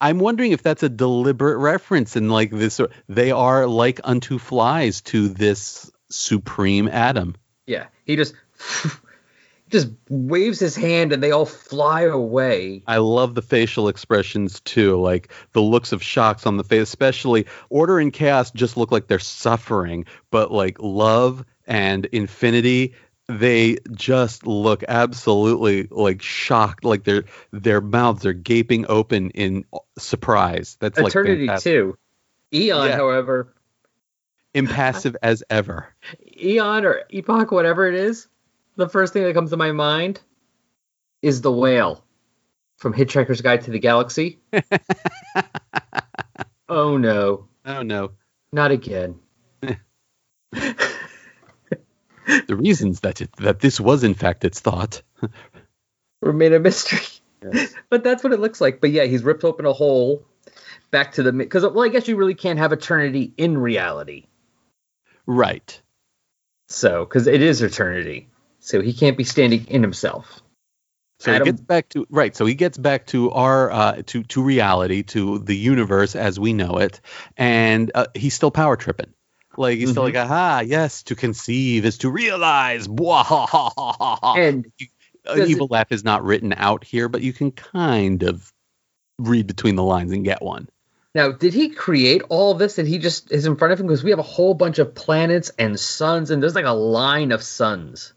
I'm wondering if that's a deliberate reference and like this. They are like unto flies to this supreme Adam. Yeah, he just just waves his hand and they all fly away. I love the facial expressions too, like the looks of shocks on the face. Especially Order and Chaos just look like they're suffering, but like Love and Infinity, they just look absolutely like shocked, like their their mouths are gaping open in surprise. That's like Eternity fantastic. too. Eon, Yeah. however, impassive as ever. Eon or Epoch, whatever it is, the first thing that comes to my mind is the whale from Hitchhiker's Guide to the Galaxy. oh no, Oh no. not again. The reasons that it, that this was in fact its thought. Remain a mystery. but that's what it looks like. But yeah, he's ripped open a hole back to the because well, I guess you really can't have eternity in reality. Right. So because it is eternity, so he can't be standing in himself. So Adam- he gets back to right. So he gets back to our uh, to to reality, to the universe as we know it, and uh, he's still power tripping. Like he's still Mhm. like, aha, yes, to conceive is to realize. Bwahahaha. And An evil laugh is not written out here, but you can kind of read between the lines and get one. now, did he create all of this? And he just is in front of him because we have a whole bunch of planets and suns, and there's like a line of suns.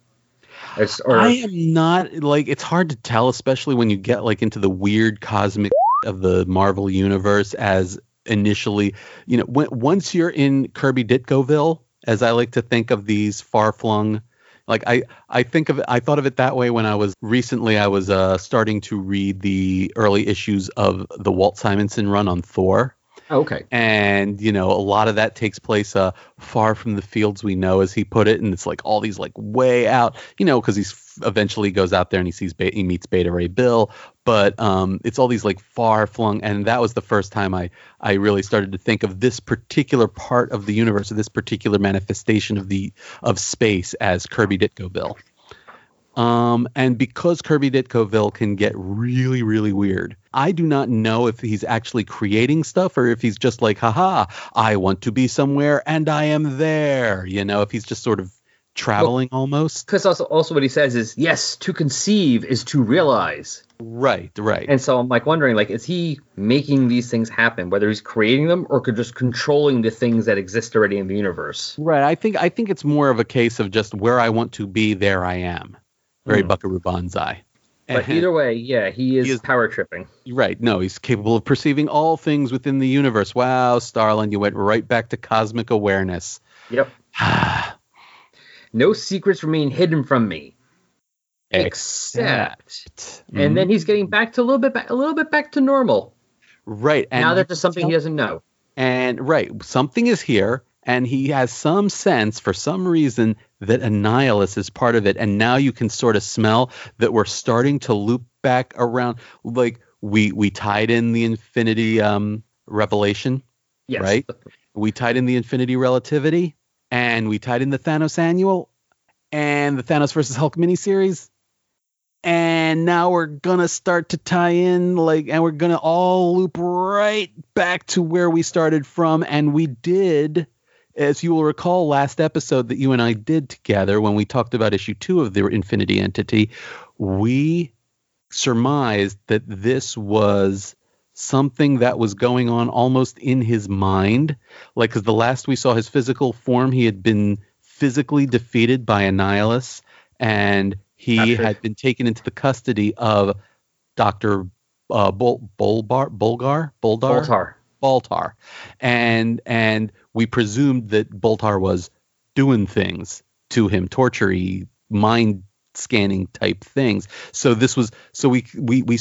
Or I am not like it's hard to tell, especially when you get like into the weird cosmic of the Marvel universe. As initially, you know, when, once you're in Kirby Ditkoville, as I like to think of these far flung, like I I think of it, I thought of it that way when I was recently I was uh, starting to read the early issues of the Walt Simonson run on Thor. Okay, and you know a lot of that takes place uh far from the fields we know as he put it and it's like all these like way out you know because he's eventually goes out there and he sees Be- he meets Beta Ray Bill, but um, it's all these like far flung, and that was the first time I I really started to think of this particular part of the universe, or this particular manifestation of the of space as Kirby Ditkoville. Um, and because Kirby Ditkoville can get really, really weird, I do not know if he's actually creating stuff or if he's just like, haha, I want to be somewhere and I am there. You know, if he's just sort of traveling well, almost. Because also, also what he says is, yes, to conceive is to realize. Right, right. And so I'm like wondering, like, is he making these things happen, whether he's creating them or just controlling the things that exist already in the universe? Right. I think I think it's more of a case of just where I want to be, there I am very mm. Buckaroo Banzai. But and either way, yeah, he is, he is, power tripping. Right. No, he's capable of perceiving all things within the universe. Wow, Starlin, you went right back to cosmic awareness. Yep. no secrets remain hidden from me. Except, except and mm-hmm. then he's getting back to a little bit back, a little bit back to normal. Right. And now there's just something he doesn't know. And right, something is here, and he has some sense for some reason that Annihilus is part of it. And now you can sort of smell that we're starting to loop back around. Like we we tied in the infinity um, revelation, yes. right? We tied in the infinity relativity, and we tied in the Thanos annual, and the Thanos versus Hulk miniseries. And now we're gonna start to tie in like, and we're gonna all loop right back to where we started from, and we did as you will recall last episode that you and I did together when we talked about issue two of the Infinity Entity, we surmised that this was something that was going on almost in his mind. Like, because the last we saw his physical form, he had been physically defeated by Annihilus, and he had been taken into the custody of Dr. Uh, Bol- Bolbar, Bolgar? Boldar? Boltar. Baltar. And and we presumed that Boltar was doing things to him, tortury, mind scanning type things. So this was so we we we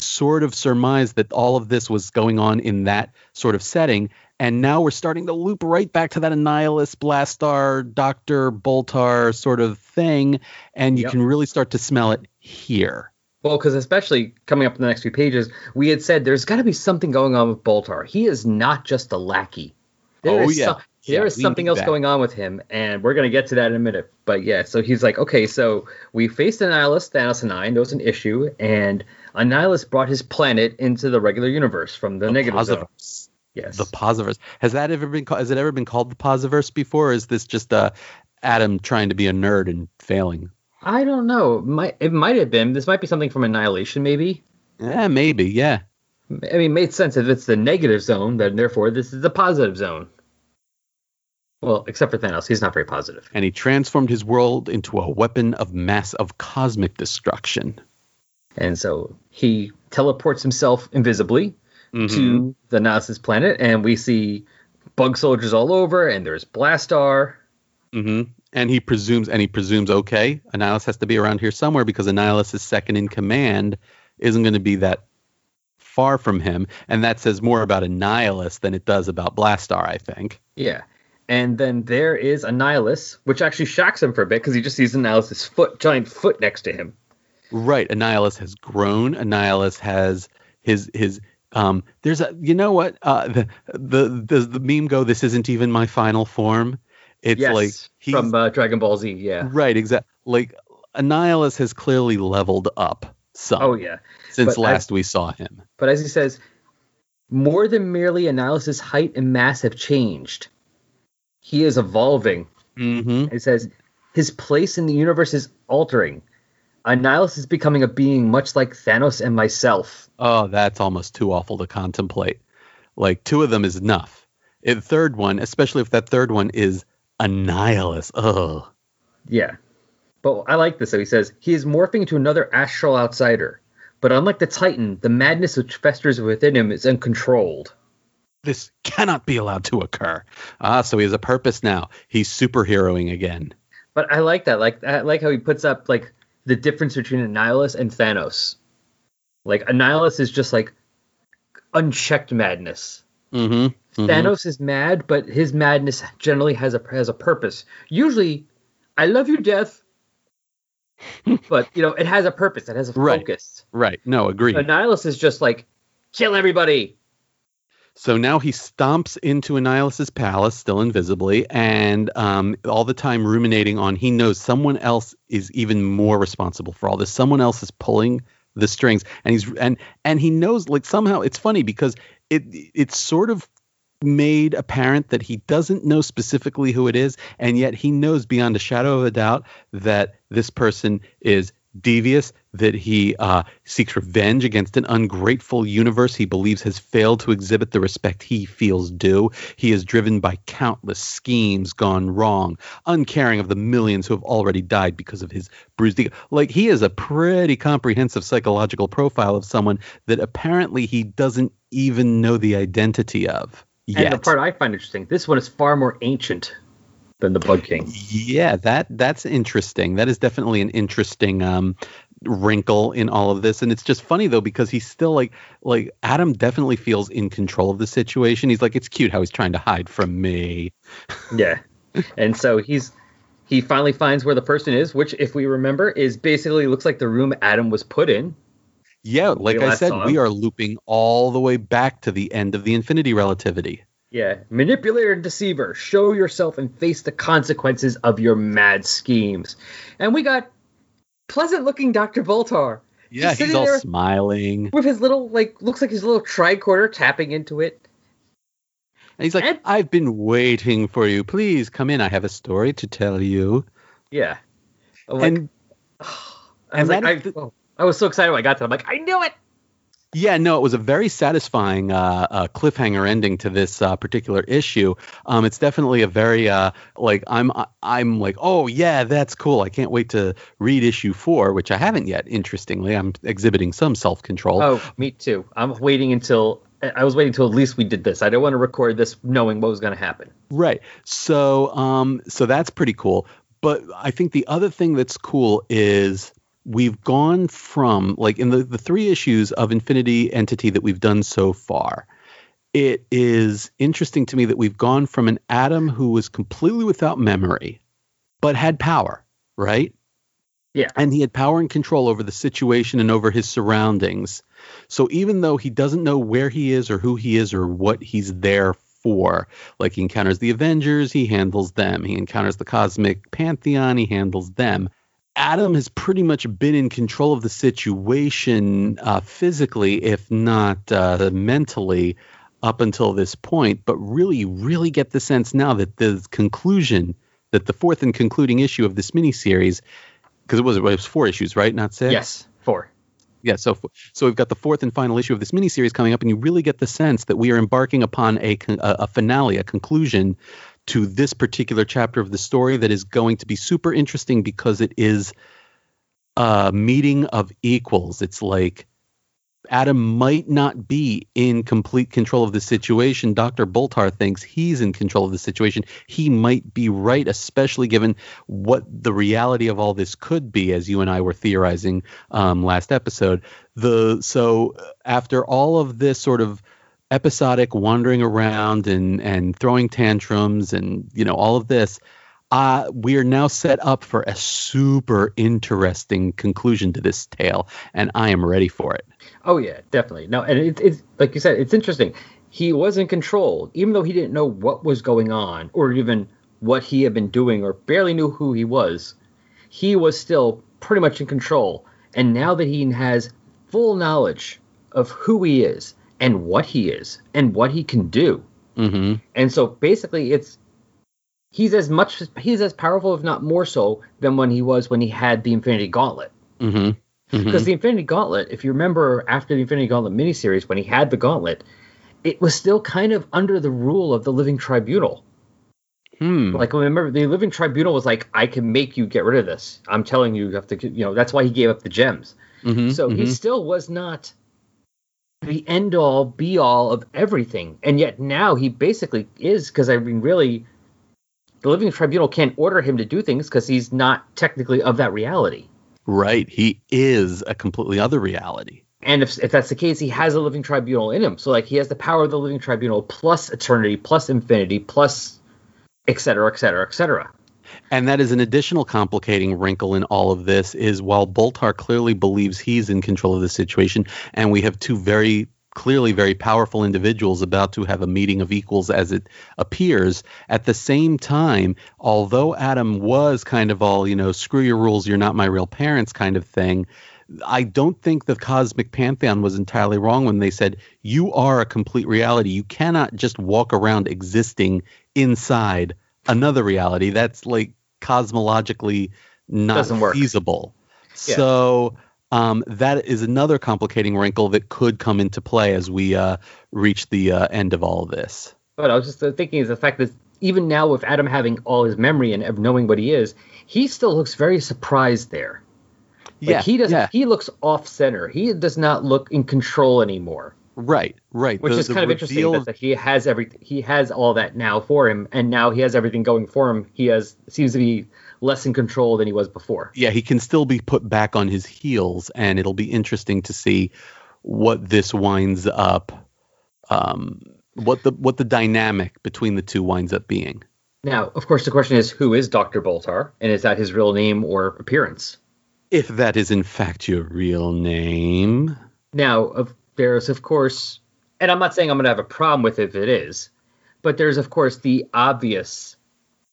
sort of surmised that all of this was going on in that sort of setting. And now we're starting to loop right back to that Annihilus, Blastar, Doctor, Boltar sort of thing. And you yep. can really start to smell it here. Well, because especially coming up in the next few pages, we had said there's got to be something going on with Boltar. He is not just a lackey. There oh, is yeah. Some, there yeah, is something else that. going on with him, and we're going to get to that in a minute. But yeah, so he's like, okay, so we faced Annihilus, Thanos, and I, and there was an issue, and Annihilus brought his planet into the regular universe from the, the negative zone. Yes, the Posiverse. Has that ever been? Has it ever been called the Posiverse before? Or is this just uh, Adam trying to be a nerd and failing? I don't know. It might it might have been. This might be something from Annihilation, maybe. Yeah, maybe. Yeah. I mean, it made sense if it's the negative zone, then therefore this is the positive zone. Well, except for Thanos, he's not very positive. And he transformed his world into a weapon of mass of cosmic destruction. And so he teleports himself invisibly mm-hmm. to the Nazis planet, and we see bug soldiers all over, and there's Blastar. Mm-hmm. And he presumes and he presumes okay annihilus has to be around here somewhere because annihilus is second in command isn't going to be that far from him. And that says more about annihilus than it does about blastar i think. Yeah. And then there is annihilus which actually shocks him for a bit because he just sees annihilus's foot giant foot next to him right annihilus has grown annihilus has his his um there's a you know what uh the the the, the meme go this isn't even my final form it's yes, like he's, from uh, Dragon Ball Z, yeah. Right, exactly. Like Annihilus has clearly leveled up some. Oh yeah. Since but last as, we saw him. But as he says, more than merely Annihilus's height and mass have changed. He is evolving. Mm-hmm. It says his place in the universe is altering. Annihilus is becoming a being much like Thanos and myself. Oh, that's almost too awful to contemplate. Like two of them is enough. The third one, especially if that third one is Annihilus. Ugh. Yeah. But I like this. So he says he is morphing into another astral outsider. But unlike the Titan, the madness which festers within him is uncontrolled. This cannot be allowed to occur. Ah, so he has a purpose now. He's superheroing again. But I like that. Like I like how he puts up like the difference between Annihilus and Thanos. Like Annihilus is just like unchecked madness. Mm-hmm. Mm-hmm. Thanos is mad, but his madness generally has a has a purpose. Usually, I love you, death. but you know, it has a purpose. It has a Right. focus. Right. No, agreed. Annihilus is just like kill everybody. So now he stomps into Annihilus's palace, still invisibly, and um, all the time ruminating on he knows someone else is even more responsible for all this. Someone else is pulling the strings, and he's and and he knows like somehow it's funny because it it's sort of made apparent that he doesn't know specifically who it is, and yet he knows beyond a shadow of a doubt that this person is devious, that he uh, seeks revenge against an ungrateful universe he believes has failed to exhibit the respect he feels due. He is driven by countless schemes gone wrong, uncaring of the millions who have already died because of his bruised ego. Like he is a pretty comprehensive psychological profile of someone that apparently he doesn't even know the identity of yet. And the part I find interesting, this one is far more ancient than the Bug King. Yeah, that that's interesting. That is definitely an interesting um, wrinkle in all of this, and it's just funny though because he's still like like Adam definitely feels in control of the situation. He's like, it's cute how he's trying to hide from me. Yeah. and so he's he finally finds where the person is, which if we remember is basically looks like the room Adam was put in. Yeah, like I said, we are looping all the way back to the end of the infinity relativity. Yeah. Manipulator and deceiver, show yourself and face the consequences of your mad schemes. And we got pleasant looking Dr. Boltar Yeah, Just he's all smiling. with his little like looks like his little tricorder tapping into it. And he's like, And- I've been waiting for you. Please come in. I have a story to tell you. Yeah. I'm like, and I was like, I, oh, I was so excited when I got to it. I'm like, I knew it. Yeah, no, it was a very satisfying uh, uh, cliffhanger ending to this uh, particular issue. Um, it's definitely a very uh, like I'm I'm like oh yeah that's cool. I can't wait to read issue four, which I haven't yet. Interestingly, I'm exhibiting some self control. Oh, me too. I'm waiting until I was waiting until at least we did this. I don't want to record this knowing what was going to happen. Right. So um so that's pretty cool. But I think the other thing that's cool is we've gone from like in the, the three issues of Infinity Entity that we've done so far. It is interesting to me that we've gone from an Adam who was completely without memory, but had power, right? Yeah. And he had power and control over the situation and over his surroundings. So even though he doesn't know where he is or who he is or what he's there for, like he encounters the Avengers, he handles them. He encounters the Cosmic Pantheon, he handles them. Adam has pretty much been in control of the situation uh, physically, if not uh, mentally, up until this point. But really, really get the sense now that the conclusion, that the fourth and concluding issue of this miniseries, because it was it was four issues, right? Not six. Yes, four. Yeah, so so we've got the fourth and final issue of this miniseries coming up, and you really get the sense that we are embarking upon a a, a finale, a conclusion to this particular chapter of the story that is going to be super interesting because it is a meeting of equals. It's like Adam might not be in complete control of the situation. Dr. Boltar thinks he's in control of the situation. He might be right, especially given what the reality of all this could be, as you and I were theorizing um, last episode. The so after all of this sort of episodic wandering around and and throwing tantrums and you know all of this uh, we are now set up for a super interesting conclusion to this tale and i am ready for it Oh yeah, definitely. No, and it, it's like you said, it's interesting. He was in control, even though he didn't know what was going on, or even what he had been doing, or barely knew who he was. He was still pretty much in control, and now that he has full knowledge of who he is and what he is and what he can do, mm-hmm. and so basically, it's he's as much he's as powerful, if not more so, than when he was when he had the Infinity Gauntlet. Mm-hmm. Because the Infinity Gauntlet, if you remember after the Infinity Gauntlet miniseries, when he had the gauntlet, it was still kind of under the rule of the Living Tribunal. Hmm. Like remember, the Living Tribunal was like, "I can make you get rid of this. I'm telling you, you have to." You know, that's why he gave up the gems. Mhm, So he mhm. still was not the end all, be all of everything, and yet now he basically is. Because I mean, really, the Living Tribunal can't order him to do things because he's not technically of that reality. right he is a completely other reality And if, if that's the case, he has a living tribunal in him. So like he has the power of the living tribunal plus eternity plus infinity plus et cetera, et cetera, et cetera. And that is an additional complicating wrinkle in all of this is while Boltar clearly believes he's in control of the situation, and we have two very clearly very powerful individuals about to have a meeting of equals as it appears. At the same time, although Adam was kind of all, you know, screw your rules, you're not my real parents kind of thing, I don't think the cosmic pantheon was entirely wrong when they said you are a complete reality. You cannot just walk around existing inside another reality. That's like cosmologically not Doesn't work. feasible. Yeah. So um, that is another complicating wrinkle that could come into play as we uh, reach the uh, end of all of this. But I was just uh, thinking is the fact that even now with Adam having all his memory and of knowing what he is, he still looks very surprised there. Like yeah, he doesn't. yeah, He looks off center. He does not look in control anymore, right, right. which The- is kind of interesting that, that he has every he has all that now for him, and now he has everything going for him. He has seems to be less in control than he was before. yeah, he can still be put back on his heels, and it'll be interesting to see what this winds up, um, what the what the dynamic between the two winds up being. Now, of course, the question is, who is Doctor Boltar, and is that his real name or appearance? If that is in fact your real name, Now, of, there's of course, and I'm not saying I'm going to have a problem with it if it is, but there's of course the obvious,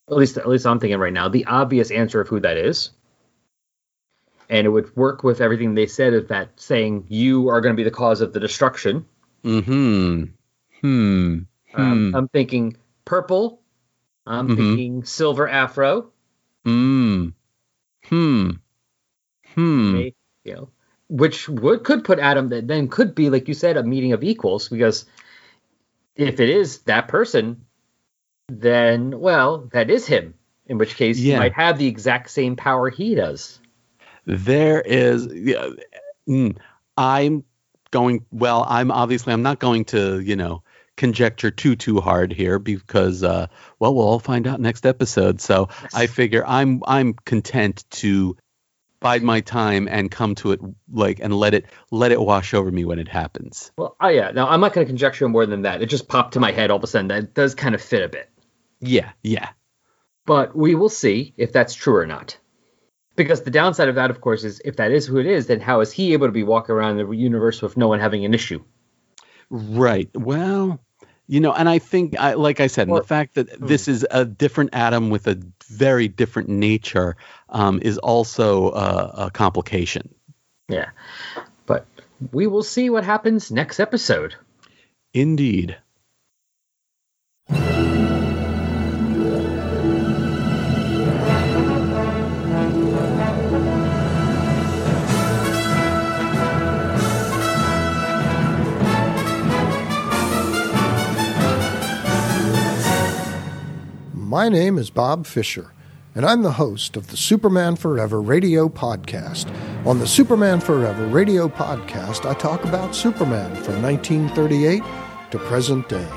at least at least I'm thinking right now, the obvious answer of who that is, and it would work with everything they said of that saying you are going to be the cause of the destruction. hmm, hmm, Um, Hmm. I'm thinking purple. I'm Mhm. thinking silver afro. hmm, hmm, hmm. okay, You know, which would could put Adam that then could be like you said a meeting of equals because if it is that person, then well that is him. In which case he Yeah. might have the exact same power he does. There is, yeah, mm, I'm going. Well, I'm obviously I'm not going to, you know, conjecture too too hard here because, uh, well, we'll all find out next episode. So I figure I'm I'm content to bide my time and come to it like and let it let it wash over me when it happens. Well, oh yeah. Now I'm not going to conjecture more than that. It just popped to my head all of a sudden. That does kind of fit a bit. Yeah, yeah, but we will see if that's true or not. Because the downside of that, of course, is if that is who it is, then how is he able to be walking around the universe with no one having an issue? right. Well. You know, and I think, I, like I said, Well- the fact that hmm. this is a different Adam with a very different nature um, is also uh, a complication. Yeah. But we will see what happens next episode. Indeed. My name is Bob Fisher, and I'm the host of the Superman Forever radio podcast. On the Superman Forever radio podcast, I talk about Superman from 1938 to present day.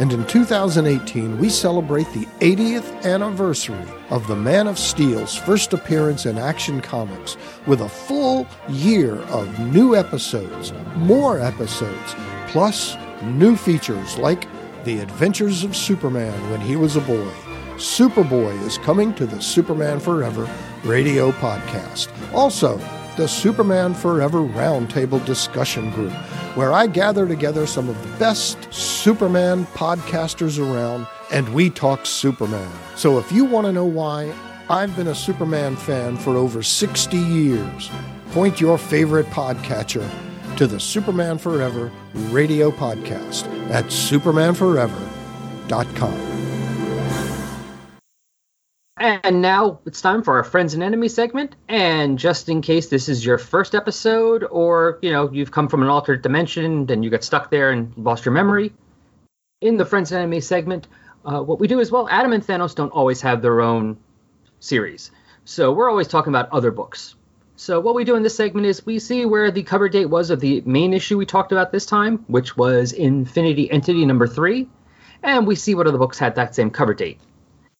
And in 2018, we celebrate the 80th anniversary of the Man of Steel's first appearance in Action Comics with a full year of new episodes, more episodes, plus new features like The Adventures of Superman when he was a boy. Superboy is coming to the Superman Forever radio podcast. Also, the Superman Forever Roundtable Discussion Group, where I gather together some of the best Superman podcasters around and we talk Superman. So if you want to know why I've been a Superman fan for over 60 years, point your favorite podcatcher to the Superman Forever radio podcast at supermanforever.com. And now it's time for our friends and enemies segment. And just in case this is your first episode, or you know you've come from an alternate dimension and you got stuck there and lost your memory, in the friends and enemies segment, uh, what we do is well, Adam and Thanos don't always have their own series, so we're always talking about other books. So what we do in this segment is we see where the cover date was of the main issue we talked about this time, which was Infinity Entity number three, and we see what other books had that same cover date.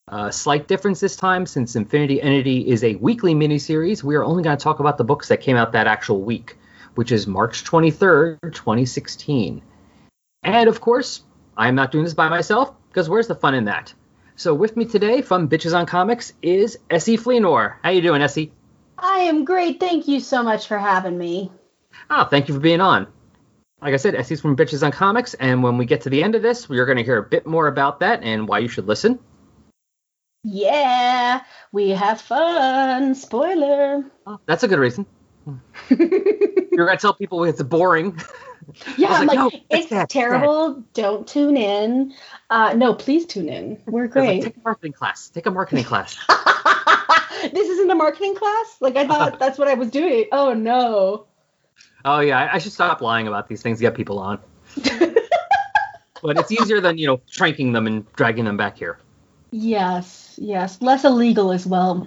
Uh, slight difference this time, since Infinity Entity is a weekly miniseries, we are only going to talk about the books that came out that actual week, which is March 23rd, 2016. And of course, I am not doing this by myself, because where's the fun in that? So with me today from Bitches on Comics is Essie Fleenor. How you doing, Essie? I am great. Thank you so much for having me. Oh, thank you for being on. Like I said, Essie's from Bitches on Comics, and when we get to the end of this, we're going to hear a bit more about that and why you should listen. Yeah, we have fun. Spoiler. Oh, that's a good reason. You're going to tell people it's boring. Yeah, I was I'm like, like, no, it's it's that, it's terrible. Don't tune in. Uh, no, please tune in. We're was like, great. take a marketing class. Take a marketing class. this isn't a marketing class? Like, I thought that's what I was doing. Oh, no. Oh yeah, I, I should stop lying about these things to get people on. but it's easier than you know tranking them and dragging them back here. Yes, yes. Less illegal as well.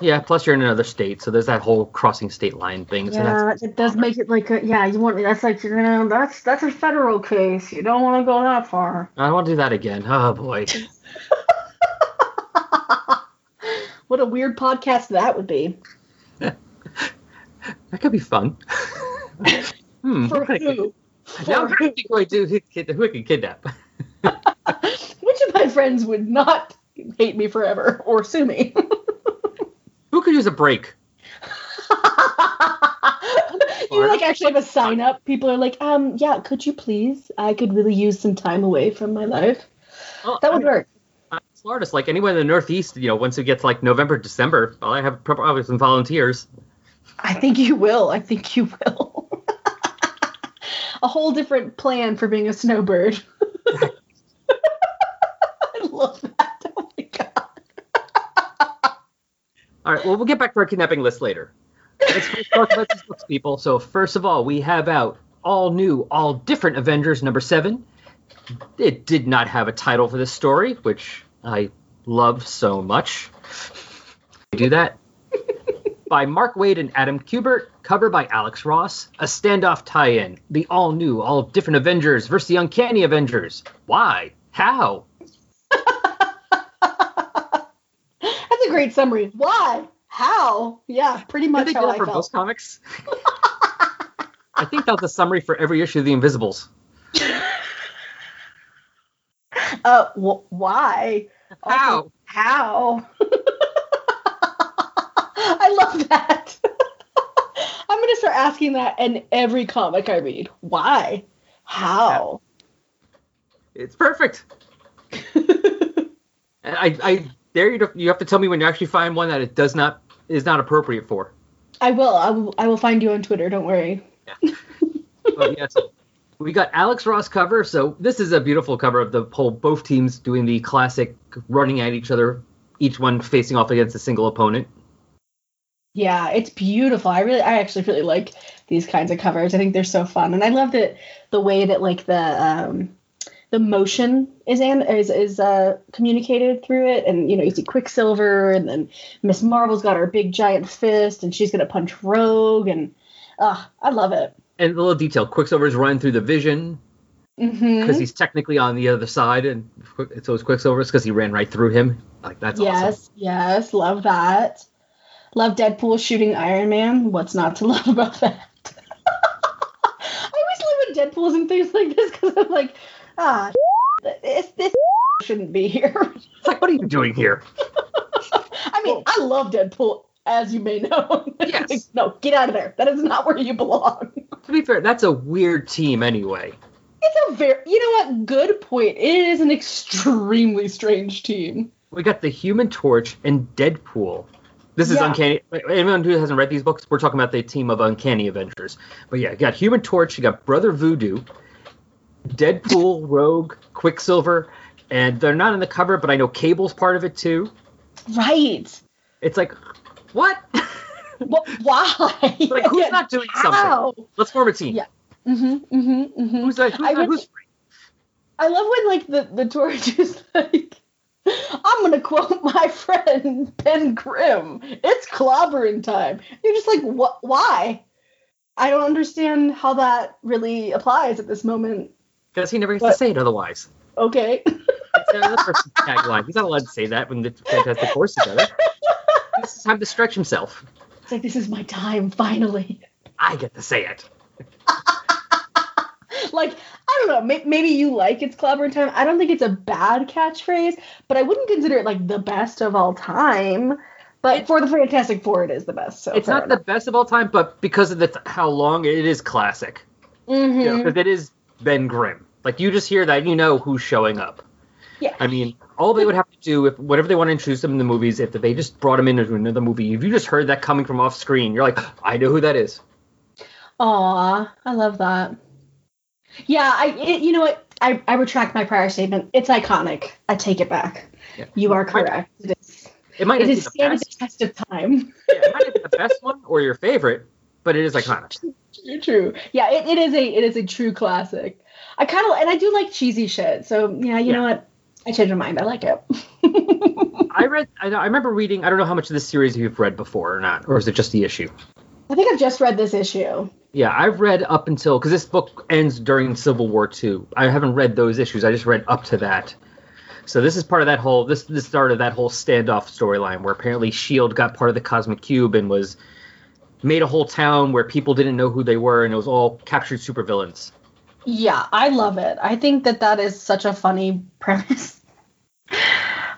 Yeah. Plus, you're in another state, so there's that whole crossing state line thing. So Yeah, it does make it like a, yeah, you want that's like you're gonna that's that's a federal case. You don't want to go that far. I don't want to do that again. Oh boy. What a weird podcast that would be. That could be fun. hmm. For who I who? Now I'm to think who I do who, who I can kidnap. Which of my friends would not hate me forever or sue me? Who could use a break? you like actually have a sign up. People are like, um, yeah, could you please? I could really use some time away from my life. Well, That I would mean, work. I'm smartest. Like anyone in the Northeast, you know, once it gets like November, December, I have probably some volunteers. I think you will. I think you will. a whole different plan for being a snowbird. I love that. Oh my god. All right. Well, we'll get back to our kidnapping list later. Let's first talk about these books, people. So first of all, we have out all new, all different Avengers number seven. It did not have a title for this story, which I love so much. Do that. by Mark Waid and Adam Kubert, cover by Alex Ross, a standoff tie-in, the all new, all different Avengers versus the Uncanny Avengers. Why? How? That's a great summary. Why? How? Yeah, pretty Did much they do how that I for felt. most comics? I think that was a summary for every issue of The Invisibles. Uh, wh- why? How? Also, how? I love that. I'm gonna start asking that in every comic I read. Why? How? It's perfect. I, I dare you you have to tell me when you actually find one that it does not is not appropriate for. I will. I will. I will find you on Twitter. Don't worry. But yeah, so we got Alex Ross cover. So this is a beautiful cover of the whole both teams doing the classic running at each other, each one facing off against a single opponent. Yeah, it's beautiful. I really, I actually really like these kinds of covers. I think they're so fun, and I love that the way that like the um, the motion is is is uh, communicated through it. And you know, you see Quicksilver, and then Ms. Marvel's got her big giant fist, and she's gonna punch Rogue, and ah, I love it. And a little detail: Quicksilver's running through the Vision because hmm he's technically on the other side, and so is Quicksilver's because he ran right through him. Like that's yes, awesome. yes, love that. Love Deadpool shooting Iron Man. What's not to love about that? I always love when Deadpool's and things like this because I'm like, ah, this, this shouldn't be here. It's like, what are you doing here? I mean, I love Deadpool, as you may know. Yes. Like, no, get out of there. That is not where you belong. To be fair, that's a weird team anyway. It's a very, you know what? Good point. It is an extremely strange team. We got the Human Torch and Deadpool. This is Yeah. Uncanny. Anyone who hasn't read these books, we're talking about the team of Uncanny Avengers. But yeah, you got Human Torch, you got Brother Voodoo, Deadpool, Rogue, Quicksilver, and they're not in the cover, but I know Cable's part of it too. Right. It's like, what? Why? like, who's not doing something? Let's form a team. Yeah. Mm-hmm. Mm-hmm. Mm-hmm. Who's that? Who's, I would- who's I love when like the the torch is like, I'm gonna quote my friend Ben Grimm. It's clobbering time. You're just like, what? Why? I don't understand how that really applies at this moment. Because he never gets What? to say it otherwise. Okay. It's another person's tagline. He's not allowed to say that when the Fantastic Four together. This is time to stretch himself. it's like this is my time finally. I get to say it. Like I don't know. May- Maybe you like it's clobbering time. I don't think it's a bad catchphrase, but I wouldn't consider it like the best of all time. But for the Fantastic Four, it is the best. So it's not the best of all time, but because of the how long it is classic. Mm-hmm. You know, it is Ben Grimm. Like you just hear that, and you know who's showing up. Yeah. I mean, all they would have to do if whatever they want to introduce them in the movies, if they just brought him into another movie, if you just heard that coming from off screen, you're like, I know who that is. Aw, I love that. Yeah, I. It, you know what? I, I retract my prior statement. It's iconic. I take it back. Yeah. You are correct. It is. It might It not be is the test of time. yeah, it might be the best one or your favorite, but it is iconic. True, true. Yeah, it, it is a it is a true classic. I kind of and I do like cheesy shit. So yeah, you Yeah. know what? I changed my mind. I like it. I read. I, I remember reading. I don't know how much of this series you've read before or not, or is it just the issue? I think I've just read this issue. Yeah, I've read up until because this book ends during Civil War II. I haven't read those issues. I just read up to that. So this is part of that whole this this started that whole standoff storyline where apparently Shield got part of the Cosmic Cube and was made a whole town where people didn't know who they were and it was all captured supervillains. Yeah, I love it. I think that that is such a funny premise.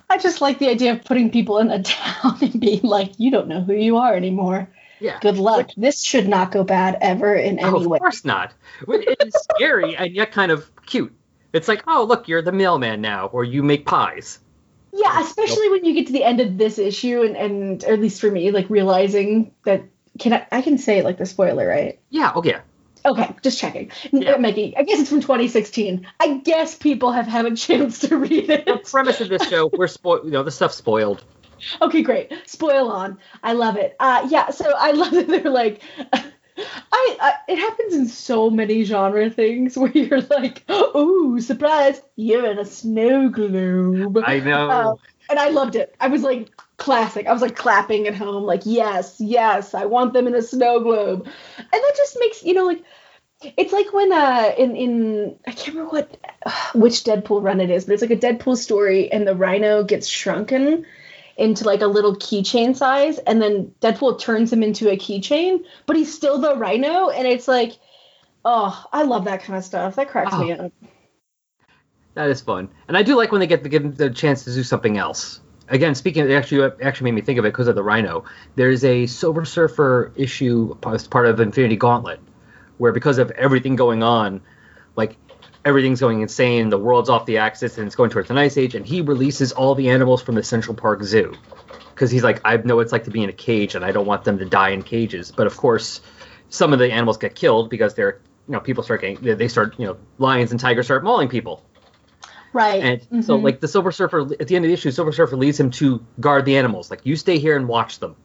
I just like the idea of putting people in a town and being like, you don't know who you are anymore. Yeah. Good luck. This should not go bad ever in Oh, any way. of course not. It's scary and yet kind of cute. It's like, oh look, you're the mailman now, or you make pies. Yeah, especially when you get to the end of this issue and, and at least for me, like realizing that can I I can say like the spoiler, right? Yeah. Oh yeah. Okay, just checking. Yeah. Maggie, I guess it's from 2016. I guess people have had a chance to read it. The premise of this show, we're spoiled. You know, the stuff's spoiled. Okay, great. Spoil on. I love it. Uh, yeah, so I love that they're like, I, I it happens in so many genre things where you're like, oh, surprise, you're in a snow globe. I know. Uh, and I loved it. I was like, classic. I was like clapping at home, like, yes, yes, I want them in a snow globe. And that just makes, you know, like, it's like when uh in in I can't remember what which Deadpool run it is, but it's like a Deadpool story and the rhino gets shrunken into like a little keychain size and then Deadpool turns him into a keychain, but he's still the rhino and it's like oh, I love that kind of stuff. That cracks me up. That is fun, and I do like when they get to give them the chance to do something else. Again, speaking, of, it actually actually made me think of it because of the Rhino. There's a Silver Surfer issue as part of Infinity Gauntlet, where because of everything going on, like everything's going insane, the world's off the axis, and it's going towards an ice age, and he releases all the animals from the Central Park Zoo because he's like, I know it's like to be in a cage, and I don't want them to die in cages. But of course, some of the animals get killed because they're, you know, people start getting, they start, you know, lions and tigers start mauling people. Right. And so, Mhm. like the Silver Surfer, at the end of the issue, Silver Surfer leads him to guard the animals. Like, you stay here and watch them.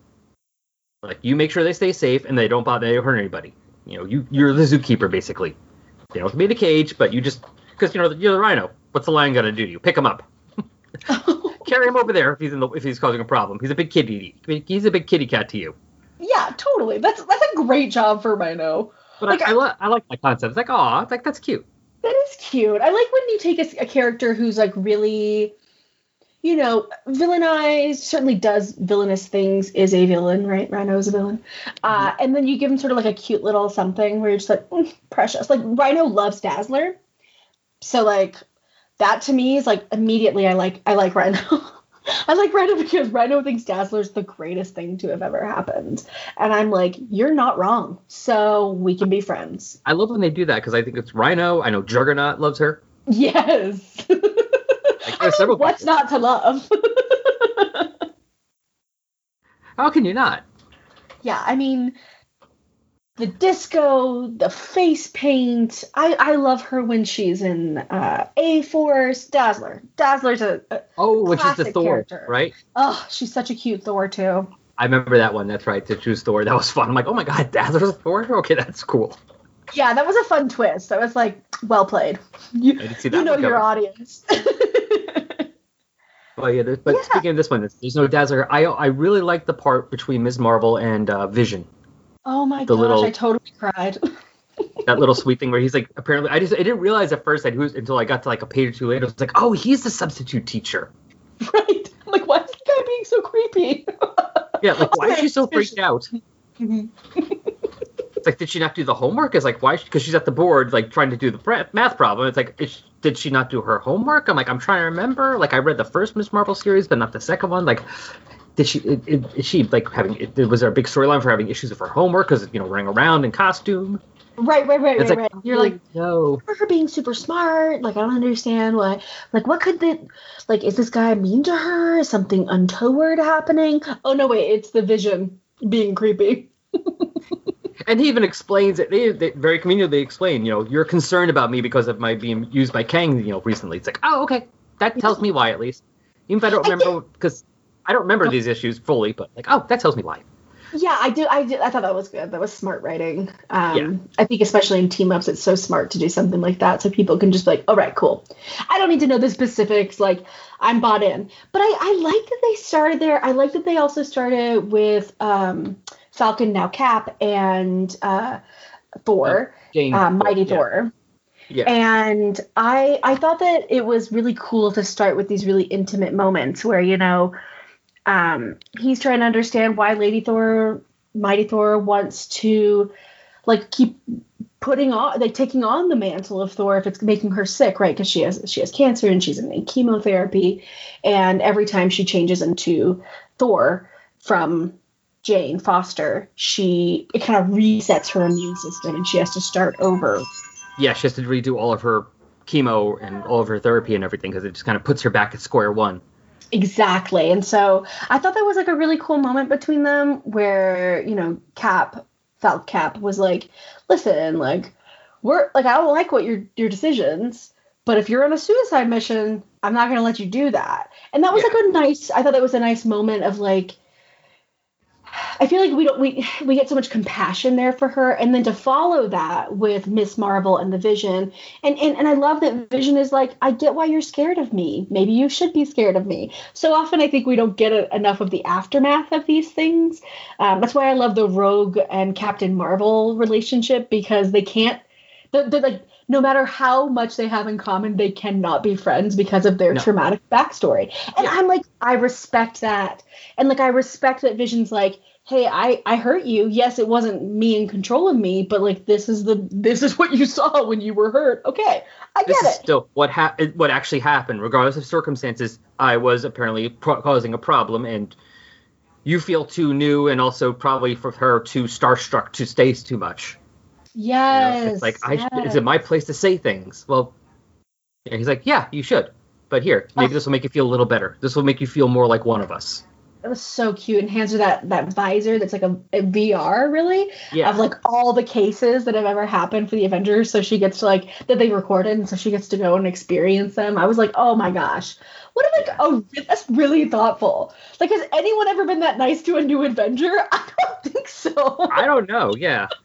Like, you make sure they stay safe and they don't bother, they don't hurt anybody. You know, you you're the zookeeper basically. They don't have to be in a cage, but you just because you know you're the rhino. What's the lion gonna do to you? Pick him up, carry him over there if he's in the if he's causing a problem. He's a big kitty. He's a big kitty cat to you. yeah, totally. That's that's a great job for Rhino. But Like, I, I, li- I like that concept. It's like, oh, like that's cute. That is cute. I like when you take a, a character who's like really, you know, villainized, certainly does villainous things, is a villain, right? Rhino is a villain. Uh, and then you give him sort of like a cute little something where you're just like, "Mm, precious. Like, Rhino loves Dazzler. So, like, that to me is like immediately I like I like Rhino. I like Rhino because Rhino thinks Dazzler's the greatest thing to have ever happened. And I'm like, you're not wrong. So we can be friends. I love when they do that because I think it's Rhino. I know Juggernaut loves her. Yes. Like, several what's not to love? How can you not? yeah, I mean, the disco, the face paint. I, I love her when she's in uh, A Force. Dazzler. Dazzler's a, a Oh, which is the Thor, character. right? oh, she's such a cute Thor too. I remember that one. That's right. To choose Thor. That was fun. I'm like, oh my god, Dazzler's a Thor. Okay, that's cool. Yeah, that was a fun twist. I was like, well played. You, I didn't see that you know your audience. But yeah, but Yeah. speaking of this one, there's, there's no Dazzler. I I really like the part between Ms. Marvel and uh, Vision. Oh my The gosh, little- I totally cried. That little sweet thing where he's like, apparently, I just I didn't realize at first that was until I got to like a page or two later. I was like, oh, he's the substitute teacher. right? I'm like, why is the guy being so creepy? Yeah, like why is she so freaked out? it's like, did she not do the homework? It's like, why? Because she's at the board, like trying to do the math problem. It's like, is, did she not do her homework? I'm like, I'm trying to remember. Like, I read the first Miss Marvel series, but not the second one. Like, did she? It, it, is she like having? It, was there a big storyline for having issues with her homework? Because you know, running around in costume. Right, right, right, It's right, like, right. You're like, no. for her being super smart. Like, I don't understand why. Like, what could the. Like, is this guy mean to her? Is something untoward happening? Oh, no, wait. It's the vision being creepy. And he even explains it. They, they very conveniently explain, you know, you're concerned about me because of my being used by Kang, you know, recently. It's like, oh, okay, that tells me why at least. Even if I don't remember, because I don't remember these issues fully, but like, oh, that tells me why. Yeah, I do. I did. I thought that was good. That was smart writing. Um, Yeah. I think especially in team ups, it's so smart to do something like that, so people can just be like, "All right, cool. I don't need to know the specifics. Like, I'm bought in." But I, I like that they started there. I like that they also started with um, Falcon, now Cap, and uh, Thor, Jane, uh, Mighty yeah. Thor. Yeah. And I I thought that it was really cool to start with these really intimate moments where you know um, he's trying to understand why Lady Thor, Mighty Thor wants to like keep putting on like taking on the mantle of Thor if it's making her sick, right? Because she has she has cancer and she's in chemotherapy, and every time she changes into Thor from Jane Foster, she it kind of resets her immune system and she has to start over yeah, she has to redo all of her chemo and all of her therapy and everything because it just kind of puts her back at square one. Exactly. And so I thought that was like a really cool moment between them where, you know, Cap, felt Cap was like, listen, like, we're like, I don't like what your your decisions, but if you're on a suicide mission, I'm not gonna let you do that. And that was like a nice I thought that was a nice moment of like I feel like we don't we we get so much compassion there for her, and then to follow that with Miss Marvel and the Vision, and and and I love that Vision is like, I get why you're scared of me. Maybe you should be scared of me. So often I think we don't get a, enough of the aftermath of these things. Um, that's why I love the Rogue and Captain Marvel relationship because they can't. They're, they're like no matter how much they have in common, they cannot be friends because of their No. traumatic backstory. And I'm like, I respect that. And like I respect that Vision's like, hey, I I hurt you. Yes, it wasn't me in control of me, but like this is the this is what you saw when you were hurt. Okay, I This get is it. still what ha- what actually happened, regardless of circumstances. I was apparently pro- causing a problem, and you feel too new, and also probably for her too starstruck to stay too much. You know, Yes. it's like I yes. is it my place to say things? Well, yeah, he's like, yeah, you should, but here, maybe ah. this will make you feel a little better. This will make you feel more like one of us. It was so cute and hands her that that visor that's like a, a VR really Yeah. of like all the cases that have ever happened for the Avengers. So she gets to like that they recorded, and so she gets to go and experience them. I was like, oh my gosh, what a like oh that's really thoughtful. Like, has anyone ever been that nice to a new Avenger? I don't think so. I don't know. Yeah.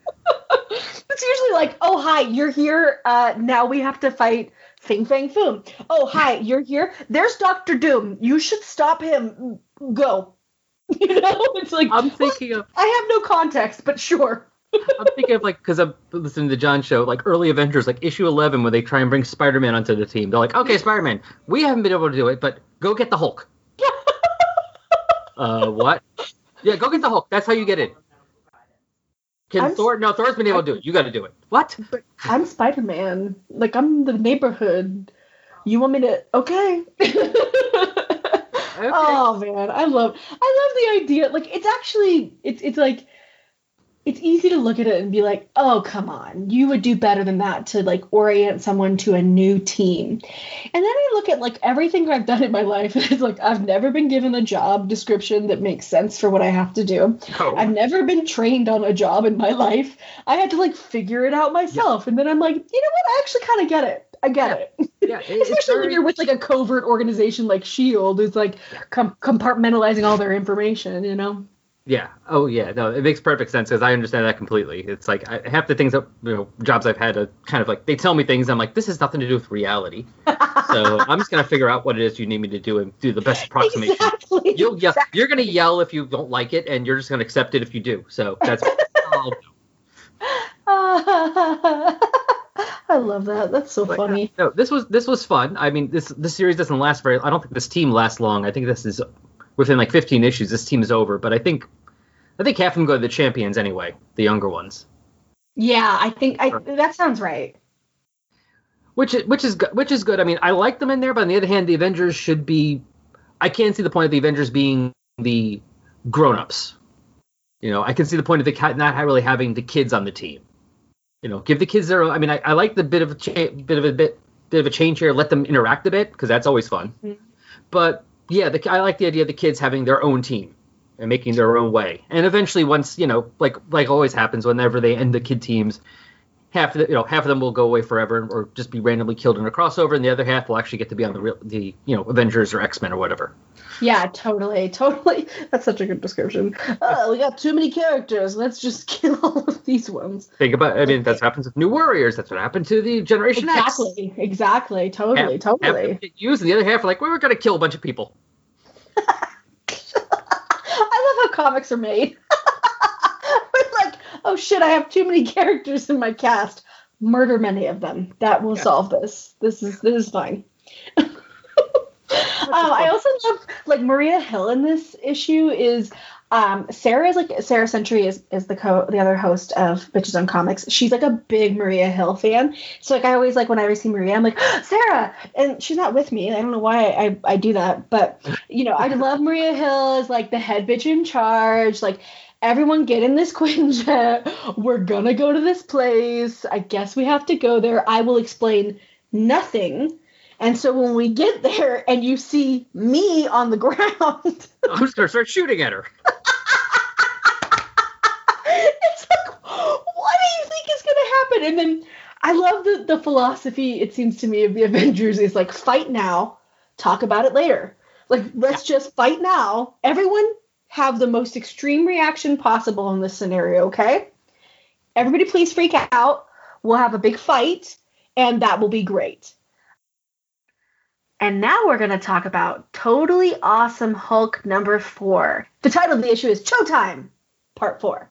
It's usually like, oh hi, you're here. Uh, now we have to fight Fing Fang Foom. Oh hi, you're here. There's Doctor Doom. You should stop him. Go. You know, it's like I'm thinking of I have no context, but sure. I'm thinking of like because I'm listening to John show like early Avengers like issue 11 where they try and bring Spider-Man onto the team. They're like, okay, Spider-Man, we haven't been able to do it, but go get the Hulk. uh, what? Yeah, go get the Hulk. That's how you get in. Can I'm Thor? No, Thor's been able to do it. You got to do it. What? But I'm Spider Man. Like I'm the neighborhood. You want me to? Okay. Oh man, I love I love the idea. Like it's actually it's it's like it's easy to look at it and be like, oh come on, you would do better than that to like orient someone to a new team. And then I look at like everything I've done in my life, and it's like I've never been given a job description that makes sense for what I have to do. Oh. I've never been trained on a job in my life. I had to like figure it out myself. And then I'm like, you know what? I actually kind of get it. I get it. Yeah, it- it's Especially when you're with like a covert organization like Shield, who's like com- compartmentalizing all their information. You know. Yeah. Oh, yeah. No, it makes perfect sense because I understand that completely. It's like I, half the things that you know jobs I've had are kind of like they tell me things. I'm like, this has nothing to do with reality. so I'm just gonna figure out what it is you need me to do and do the best approximation. Exactly. You'll yell, you're gonna yell if you don't like it, and you're just gonna accept it if you do. So that's. oh, I love that. That's so Like, funny. no, this was this was fun. I mean, this this series doesn't last very. I don't think this team lasts long. I think this is within like 15 issues. This team is over, but I think I think half of them go to the champions anyway, the younger ones. Yeah, I think I that sounds right. Which which is good. Which is good. I mean, I like them in there, but on the other hand, the Avengers should be. I can't see the point of the Avengers being the grown-ups. You know, I can see the point of the cat not really having the kids on the team. You know, give the kids their own. I mean, I, I like the bit of a cha- bit of a bit bit of a change here. Let them interact a bit because that's always fun. Mhm. But yeah, the, I like the idea of the kids having their own team and making their own way. And eventually, once you know, like like always happens, whenever they end the kid teams, half of the, you know half of them will go away forever or just be randomly killed in a crossover, and the other half will actually get to be on the real the you know Avengers or X Men or whatever. Yeah, totally, totally. That's such a good description. Oh, we got too many characters. Let's just kill all of these ones. Think about. I mean, that's happens with New Warriors. That's what happened to the Generation X. Exactly, exactly, totally, Half- half totally. get used, and the other half are like, well, we're gonna kill a bunch of people. I love how comics are made. Like, oh shit, I have too many characters in my cast. Murder many of them. That will Yeah. solve this. This is this is fine. um, I also love like Maria Hill in this issue is um, Sarah is like Sarah Century is, is the co the other host of Bitches on Comics. She's like a big Maria Hill fan. So like I always like whenever I see Maria, I'm like Sarah, and she's not with me. I don't know why I, I do that, but you know I love Maria Hill as like the head bitch in charge. Like everyone get in this Quinjet. We're gonna go to this place. I guess we have to go there. I will explain nothing. And so when we get there and you see me on the ground, I'm just gonna start shooting at her. it's like, what do you think is going to happen? And then I love the, the philosophy, it seems to me, of the Avengers is like, fight now, talk about it later. Like, let's just fight now. Everyone have the most extreme reaction possible in this scenario, okay? Everybody, please freak out. We'll have a big fight, and that will be great. And now we're going to talk about Totally Awesome Hulk number four. The title of the issue is Showtime, part four.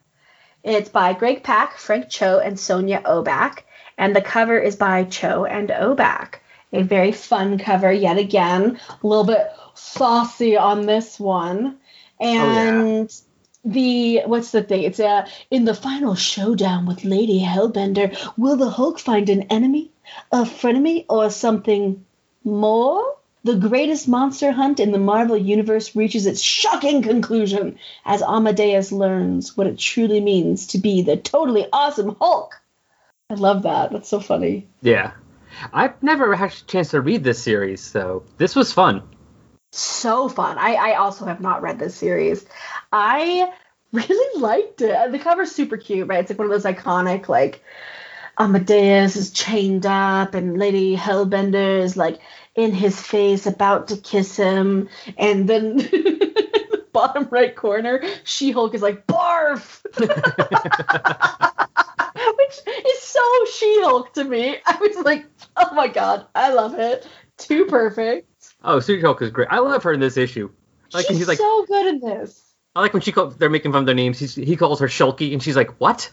It's by Greg Pak, Frank Cho, and Sonia Oback. And the cover is by Cho and Oback. A very fun cover, yet again. A little bit saucy on this one. And the what's the thing? It's uh in the final showdown with Lady Hellbender, will the Hulk find an enemy, a frenemy, or something more? The greatest monster hunt in the Marvel Universe reaches its shocking conclusion as Amadeus learns what it truly means to be the totally awesome Hulk. I love that. That's so funny. Yeah, I've never had a chance to read this series, so this was fun. So fun. I, I also have not read this series. I really liked it. The cover's super cute, right? It's like one of those iconic, like, Amadeus is chained up and Lady Hellbender is like in his face about to kiss him. And then in the bottom right corner, She Hulk is like, barf! Which is so She Hulk to me. I was like, oh my god, I love it. Too perfect. Oh, She Hulk is great. I love her in this issue. Like She's he's like, so good in this. I like when she call, they're making fun of their names. He's, he calls her Shulky, and she's like, "What?"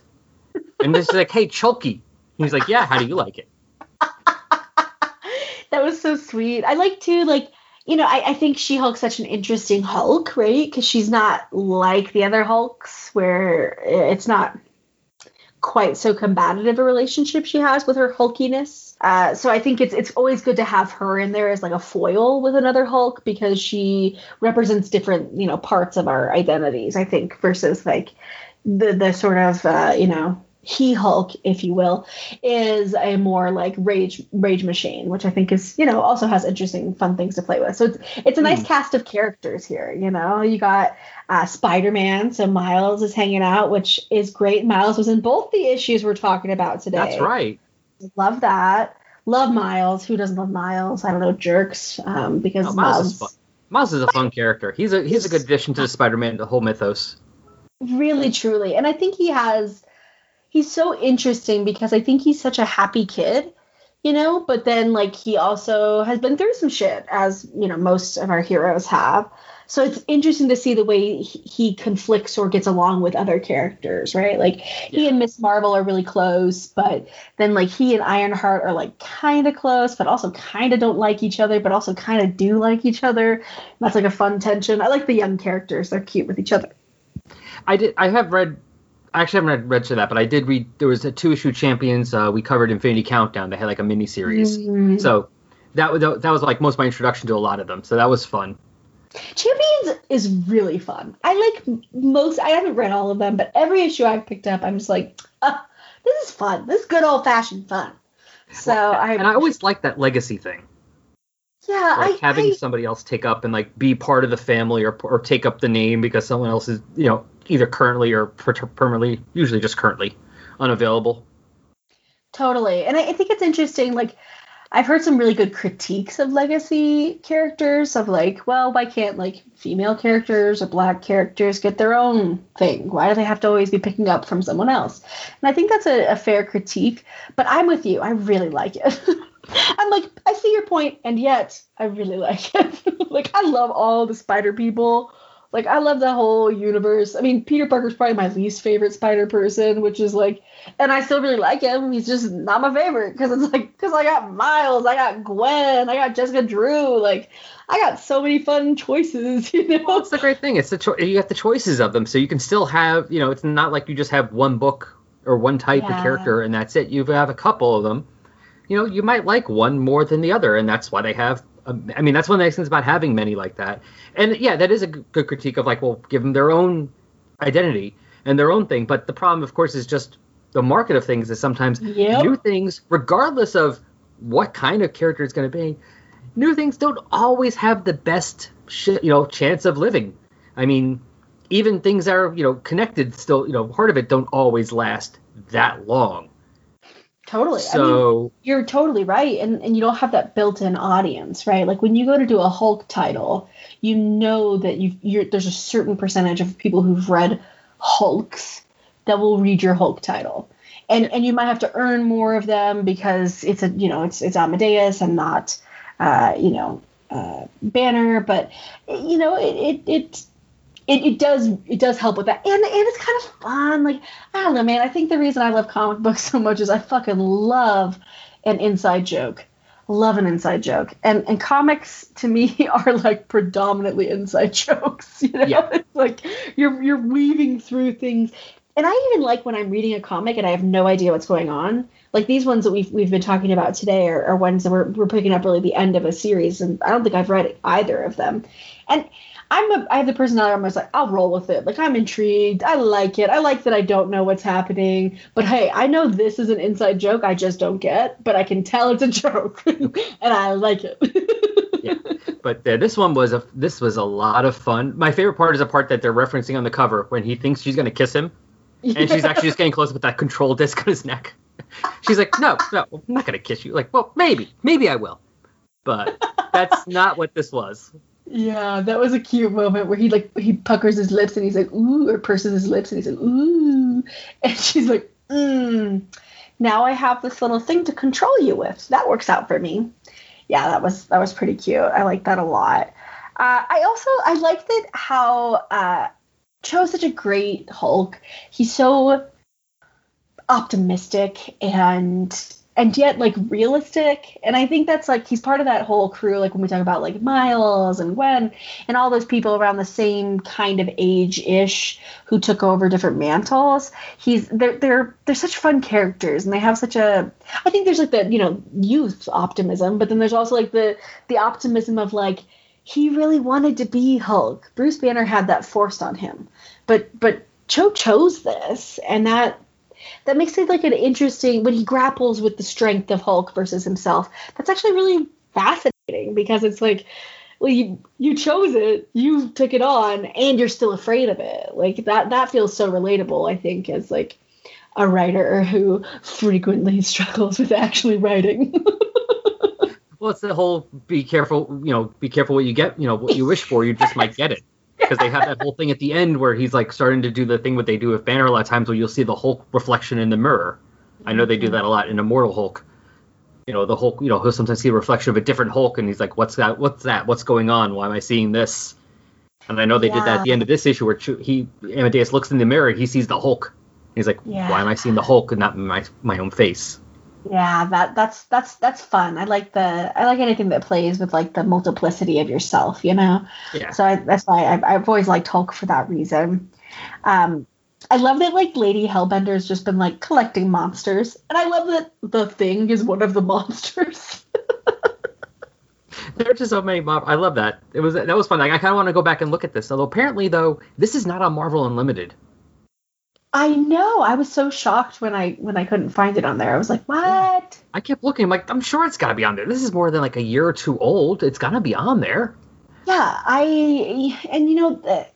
And then she's like, "Hey, Chulky." And he's like, "Yeah, how do you like it?" that was so sweet. I like to like you know I, I think She Hulk's such an interesting Hulk, right? Because she's not like the other Hulks, where it's not quite so combative a relationship she has with her hulkiness. Uh, so I think it's it's always good to have her in there as like a foil with another Hulk because she represents different you know parts of our identities. I think versus like the the sort of uh, you know he Hulk, if you will, is a more like rage rage machine, which I think is you know also has interesting fun things to play with. So it's it's a nice cast of characters here. You know, you got uh, Spider Man, so Miles is hanging out, which is great. Miles was in both the issues we're talking about today. That's right. Love that. Love Miles. Who doesn't love Miles? I don't know, jerks. Um, because Oh, Miles, Miles, is fun. Miles is a fun character. He's a he's a good addition to the Spider-Man, the whole mythos. really truly and i think he has he's so interesting because i think he's such a happy kid you know but then like he also has been through some shit as you know most of our heroes have so it's interesting to see the way he, conflicts or gets along with other characters right like he and miss marvel are really close but then like he and ironheart are like kind of close but also kind of don't like each other but also kind of do like each other that's like a fun tension i like the young characters they're cute with each other I did. I have read I actually haven't read, read to that, but I did read. There was a two issue Champions. Uh, we covered Infinity Countdown. They had like a mini series. Mm. So that was that was like most of my introduction to a lot of them. So that was fun. Champions is really fun. I like most. I haven't read all of them, but every issue I've picked up, I'm just like, ah, this is fun. This is good old fashioned fun. So I and I always like that legacy thing. Yeah, like I, having I, somebody else take up and like be part of the family or or take up the name because someone else is you know either currently or per- permanently, usually just currently unavailable. Totally, and I, I think it's interesting. Like I've heard some really good critiques of legacy characters of like, well, why can't like female characters or black characters get their own thing? Why do they have to always be picking up from someone else? And I think that's a, a fair critique, but I'm with you. I really like it. I'm like, I see your point, and yet I really like it. like, I love all the spider people. Like, I love the whole universe. I mean, Peter Parker's probably my least favorite spider person, which is like, and I still really like him. He's just not my favorite because it's like, because I got Miles, I got Gwen, I got Jessica Drew. Like, I got so many fun choices, you know? Well, it's the great thing. It's the cho- you got the choices of them, so you can still have, you know, it's not like you just have one book or one type Yeah. of character and that's it. You have a couple of them. You know, you might like one more than the other, and that's why they have. Um, I mean, that's one of the nice things about having many like that. And yeah, that is a good critique of like, well, give them their own identity and their own thing. But the problem, of course, is just the market of things is sometimes Yep. new things, regardless of what kind of character it's going to be, new things don't always have the best, sh- you know, chance of living. I mean, even things that are you know connected, still, you know, part of it don't always last that long. Totally. I mean, you're totally right and, and you don't have that built-in audience right like when you go to do a hulk title you know that you you're there's a certain percentage of people who've read hulks that will read your hulk title and and you might have to earn more of them because it's a you know it's it's amadeus and not uh you know uh banner but you know it it, it it, it does it does help with that. And and it's kind of fun like i don't know man i think the reason i love comic books so much is i fucking love an inside joke. Love an inside joke. And and comics to me are like predominantly inside jokes you know? Yeah. it's like you're you're weaving through things. And i even like when i'm reading a comic and i have no idea what's going on. Like these ones that we've, we've been talking about today are, are ones that we're, we're picking up really the end of a series and i don't think i've read either of them. And I'm a, I have the personality. I'm just like I'll roll with it. Like I'm intrigued. I like it. I like that I don't know what's happening. But hey, I know this is an inside joke. I just don't get. But I can tell it's a joke, and I like it. Yeah, but uh, this one was a this was a lot of fun. My favorite part is a part that they're referencing on the cover when he thinks she's to kiss him, and she's actually just getting close with that control disc on his neck. She's like, "No, no, I'm not to kiss you." Like, well, maybe, maybe I will, but that's not what this was. Yeah, that was a cute moment where he like he puckers his lips and he's like ooh, or purses his lips and he's like ooh, and she's like mm. Now I have this little thing to control you with. That works out for me. Yeah, that was that was pretty cute. I like that a lot. Uh, I also I liked it how uh, Cho's such a great Hulk. He's so optimistic and and yet like realistic. And i think that's like he's part of that whole crew like when we talk about like miles and gwen and all those people around the same kind of age-ish who took over different mantles. He's they're they're they're such fun characters and they have such a i think there's like the you know youth optimism but then there's also like the the optimism of like he really wanted to be hulk. Bruce banner had that forced on him. But but cho chose this and that that makes it like an interesting when he grapples with the strength of Hulk versus himself. That's actually really fascinating because it's like, well, you you chose it, you took it on, and you're still afraid of it. Like that that feels so relatable. I think as like a writer who frequently struggles with actually writing. Well, it's the whole be careful, you know, be careful what you get, you know, what you wish for, you just might get it. Because they have that whole thing at the end where he's like starting to do the thing what they do with Banner a lot of times where you'll see the Hulk reflection in the mirror. I know they do mm-hmm. that a lot in Immortal Hulk. You know, the Hulk, you know, he'll sometimes see a reflection of a different Hulk and he's like, what's that? What's that? What's going on? Why am I seeing this? And I know they did that at the end of this issue where he Amadeus looks in the mirror and he sees the Hulk. He's like, Yeah. why am I seeing the Hulk and not my my own face? Yeah, that that's that's that's fun. I like the I like anything that plays with like the multiplicity of yourself, you know. Yeah. So I, that's why I've, I've always liked Hulk for that reason. Um, I love that like Lady Hellbender's just been like collecting monsters, and I love that the thing is one of the monsters. There are just so many mob. I love that. It was that was fun. Like, I kind of want to go back and look at this. Although apparently, though, this is not on Marvel Unlimited. I know. I was so shocked when I when I couldn't find it on there. I was like, "What?" I kept looking. I'm like, I'm sure it's got to be on there. This is more than like a year or two old. It's got to be on there. Yeah, I and you know,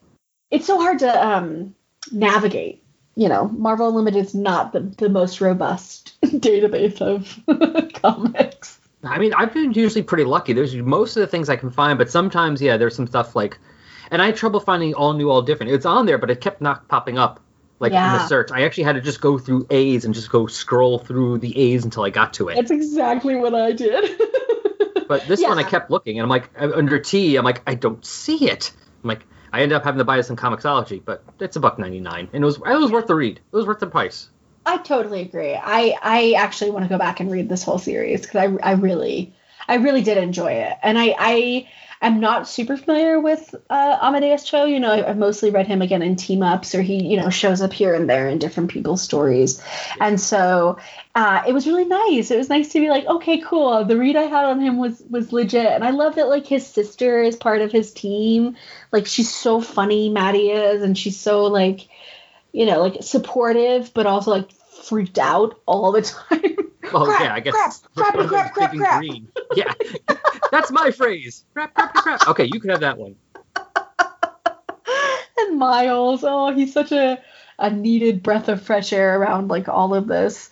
it's so hard to um navigate. You know, Marvel Unlimited is not the, the most robust database of comics. I mean, I've been usually pretty lucky. There's most of the things I can find, but sometimes, yeah, there's some stuff like, and I had trouble finding all new, all different. It's on there, but it kept not popping up, like in Yeah. the search. I actually had to just go through A's and just go scroll through the A's until I got to it. That's exactly what I did. But this one, I kept looking, and I'm like, under T, I'm like, I don't see it. I'm like, I ended up having to buy this in Comixology, but it's a buck ninety nine, and it was it was worth the read. It was worth the price. I totally agree. I I actually want to go back and read this whole series because I I really I really did enjoy it, and I I am not super familiar with uh, Amadeus Cho. You know, I've mostly read him again in team ups, or he you know shows up here and there in different people's stories, and so uh, it was really nice. It was nice to be like, okay, cool. The read I had on him was was legit, and I love that like his sister is part of his team. Like she's so funny, Maddie is, and she's so like you know, like supportive, but also like freaked out all the time. Oh Crap, yeah, I guess crap, crap, crap, crap, crap. green. Yeah, that's my phrase. Crap, crap, crap, crap. Okay, you can have that one. and Miles, oh, he's such a a needed breath of fresh air around like all of this.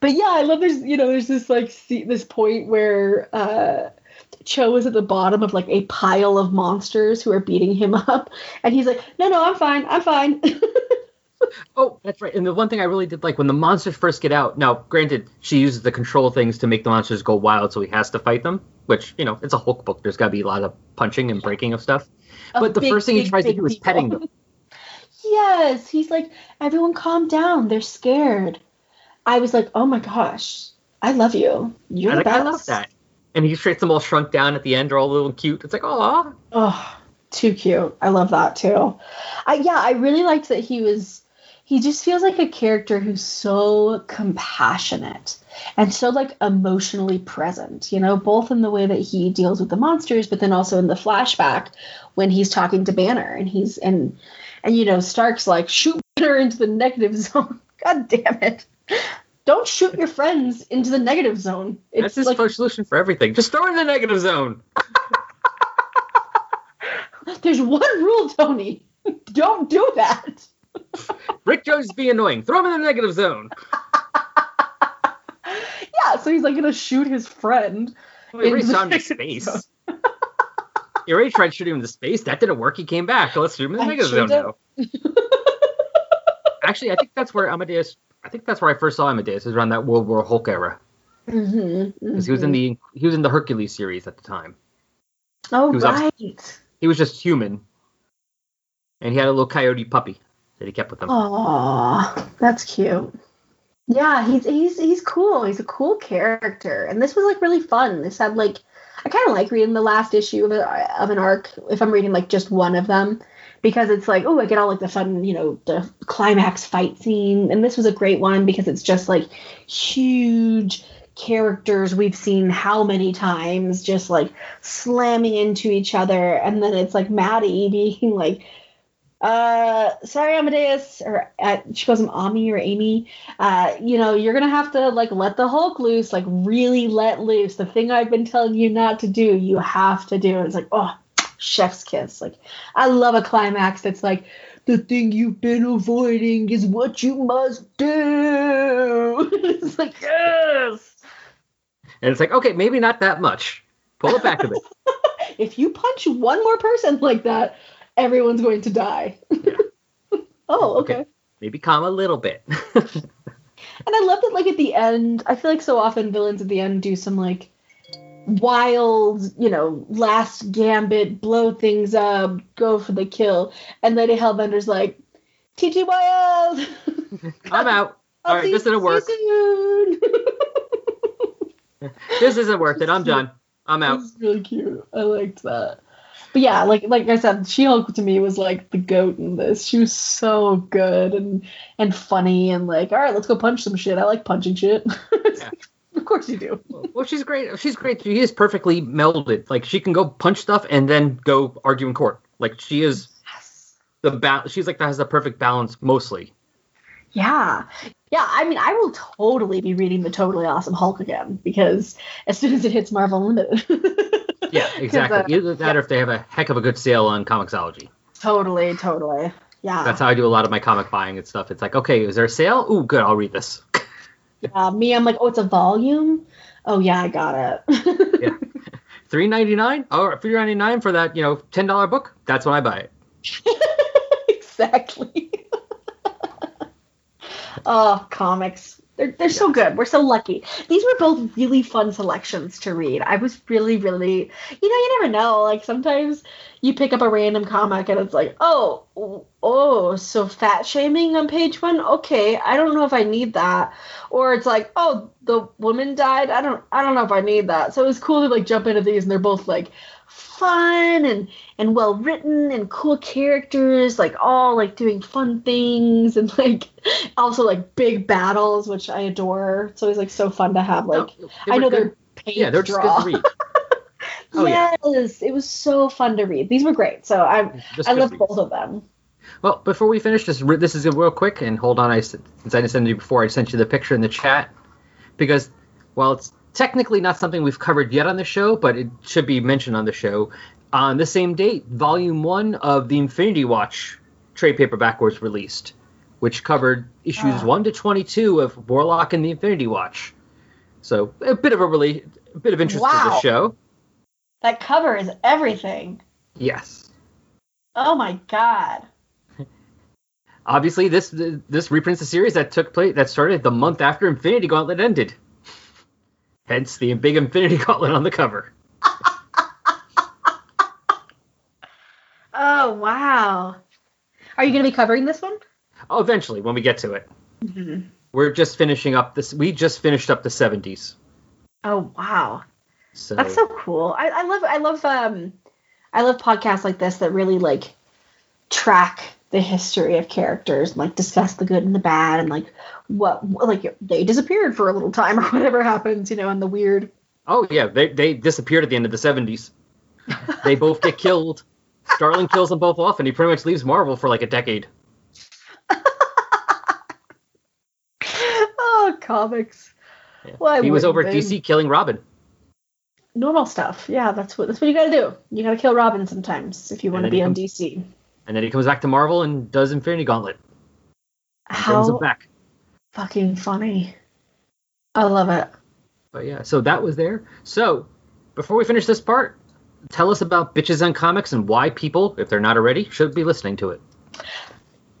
But yeah, I love there's you know there's this like see, this point where uh Cho is at the bottom of like a pile of monsters who are beating him up, and he's like, "No, no, I'm fine, I'm fine." Oh, that's right. And the one thing I really did like when the monsters first get out. Now, granted, she uses the control things to make the monsters go wild, so he has to fight them. Which you know, it's a Hulk book. There's got to be a lot of punching and breaking of stuff. Of But the big, first thing he tries to big do is petting them. Yes, he's like, everyone calm down. They're scared. I was like, oh my gosh, I love you. You're like, I love that. And he treats them all shrunk down at the end, they're all little cute. It's like, oh, Oh, too cute. I love that too. I yeah, I really liked that he was he just feels like a character who's so compassionate and so like emotionally present, you know, both in the way that he deals with the monsters, but then also in the flashback when he's talking to Banner and he's and and you know, Stark's like shoot Banner into the negative zone. God damn it. Don't shoot your friends into the negative zone. It's that's his like first solution for everything. Just throw in the negative zone. there's one rule, Tony. Don't do that. Rick Jones be annoying. Throw him in the negative zone. Yeah, so he's like gonna shoot his friend. Well, he already Into shot him the space. he already tried shooting him into space. That didn't work. He came back. Let's shoot him in the I negative zone now. Actually, I think that's where Amadeus. I think that's where I first saw Amadeus. Is around that World War Hulk era Mm-hmm, because he was in the he was in the Hercules series at the time. Oh he was right. He was just human, and he had a little coyote puppy that he kept with him. Aw, that's cute. Yeah, he's he's he's cool. He's a cool character, and this was like really fun. This had like I kind of like reading the last issue of, a, of an arc if I'm reading like just one of them because it's like oh I get all like the fun you know the climax fight scene, and this was a great one because it's just like huge characters we've seen how many times just like slamming into each other, and then it's like Maddie being like uh sorry amadeus or uh, she calls him ami or amy. Uh you know you're gonna have to like let the hulk loose like really let loose. The thing i've been telling you not to do you have to do. And it's like oh chef's kiss. Like i love a climax that's like the thing you've been avoiding is what you must do. It's like yes! And it's like, okay, maybe not that much. Pull it back a bit. if you punch one more person like that everyone's going to die oh okay. Maybe calm a little bit. And I love that, like at the end, I feel like so often villains at the end do some like wild, you know, last gambit, blow things up, go for the kill, and Lady Hellbender's like, TG Wild! I'm out. All right, this didn't work. see you soon. This isn't worth it. I'm done. I'm out. It's really cute. I liked that. But yeah, like like I said, She Hulk to me was like the goat in this. She was so good and and funny and like, all right, let's go punch some shit. I like punching shit. Yeah. of course you do. well, she's great. She's great. She is perfectly melded. Like she can go punch stuff and then go argue in court. Like she is yes. the ba- She's like that has the perfect balance mostly. Yeah. Yeah, I mean, I will totally be reading the Totally Awesome Hulk again because as soon as it hits Marvel Unlimited. yeah, exactly. Uh, Either that yeah. or if they have a heck of a good sale on Comixology. Totally, totally. Yeah. That's how I do a lot of my comic buying and stuff. It's like, okay, is there a sale? Ooh, good, I'll read this. yeah, me, I'm like, oh, it's a volume? Oh, yeah, I got it. yeah. Three ninety nine? Oh, three ninety nine for that, you know, ten dollar book? That's when I buy it. exactly. Oh, comics. They're, they're so good. We're so lucky. These were both really fun selections to read. I was really, really, you know, you never know. Like sometimes you pick up a random comic and it's like, oh, oh, so fat shaming on page one. Okay, I don't know if I need that. Or it's like, oh, the woman died. I don't, I don't know if I need that. So it was cool to like jump into these and they're both like fun and and well written and cool characters like all like doing fun things and like also like big battles which i adore it's always like so fun to have like no, i know good. they're yeah they're just draw. good to read oh, yes yeah. it was so fun to read these were great so i i love both of them well before we finish this this is real quick and hold on i since i didn't send you before i sent you the picture in the chat because while it's technically not something we've covered yet on the show, but it should be mentioned on the show. On the same date, Volume 1 of the Infinity Watch trade paperback was released, which covered issues ah. 1 to 22 of Warlock and the Infinity Watch. So, a bit of a really a bit of interest wow. to the show. That cover is everything. Yes. Oh my god. Obviously, this this reprints a series that took place that started the month after Infinity Gauntlet ended. Hence the big Infinity Gauntlet on the cover. oh wow! Are you going to be covering this one? Oh, eventually when we get to it. Mm-hmm. We're just finishing up this. We just finished up the seventies. Oh wow! So that's so cool. I, I love I love um I love podcasts like this that really like track the history of characters, like discuss the good and the bad, and like what like they disappeared for a little time or whatever happens, you know, and the weird. Oh yeah, they they disappeared at the end of the seventies. they both get killed. Starlin kills them both off, and he pretty much leaves Marvel for like a decade. oh, comics. Yeah. Well, he was over at DC killing Robin. Normal stuff. Yeah, that's what that's what you got to do. You got to kill Robin sometimes if you want to be on DC and then he comes back to Marvel and does Infinity Gauntlet. How back. fucking funny! I love it. But yeah, so that was there. So before we finish this part, tell us about Bitches on Comics and why people, if they're not already, should be listening to it.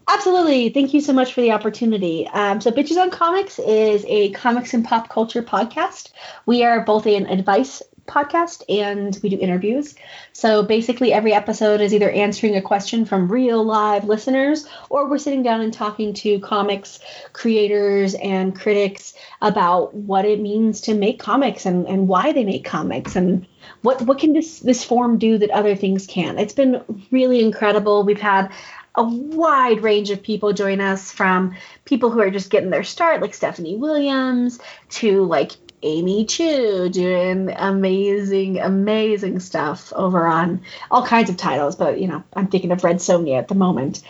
Absolutely. Thank you so much for the opportunity. Um, so, Bitches on Comics is a comics and pop culture podcast. We are both an advice podcast and we do interviews. So basically, every episode is either answering a question from real live listeners or we're sitting down and talking to comics creators and critics about what it means to make comics and, and why they make comics and what what can this this form do that other things can. It's been really incredible. We've had a wide range of people join us from people who are just getting their start, like Stephanie Williams, to like Amy Chu doing amazing, amazing stuff over on all kinds of titles, but you know, I'm thinking of Red Sonja at the moment.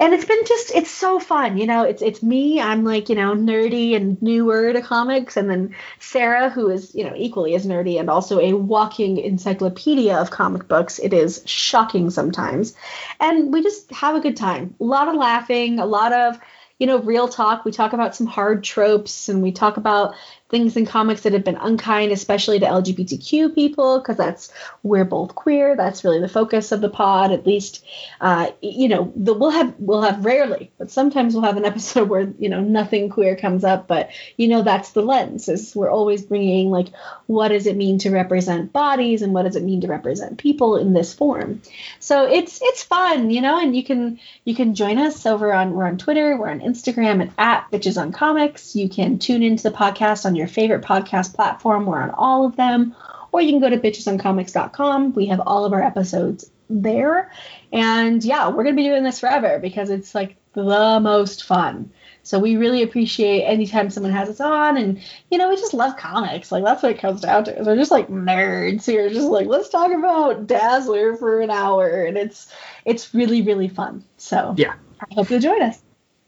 And it's been just it's so fun, you know, it's it's me, I'm like, you know, nerdy and newer to comics, and then Sarah, who is, you know, equally as nerdy and also a walking encyclopedia of comic books. It is shocking sometimes. And we just have a good time. A lot of laughing, a lot of you know, real talk. We talk about some hard tropes and we talk about, things in comics that have been unkind, especially to LGBTQ people, because that's we're both queer. That's really the focus of the pod. At least, uh, you know, the, we'll have we'll have rarely, but sometimes we'll have an episode where you know nothing queer comes up. But you know, that's the lens. Is we're always bringing like what does it mean to represent bodies and what does it mean to represent people in this form. So it's it's fun, you know, and you can you can join us over on we're on Twitter, we're on Instagram at, at bitches on comics. You can tune into the podcast on your favorite podcast platform. We're on all of them. Or you can go to bitchesoncomics.com. We have all of our episodes there. And yeah, we're going to be doing this forever because it's like the most fun. So we really appreciate anytime someone has us on, and you know we just love comics. Like that's what it comes down to. They're just like nerds who are just like let's talk about Dazzler for an hour, and it's it's really really fun. So yeah, I hope you'll join us.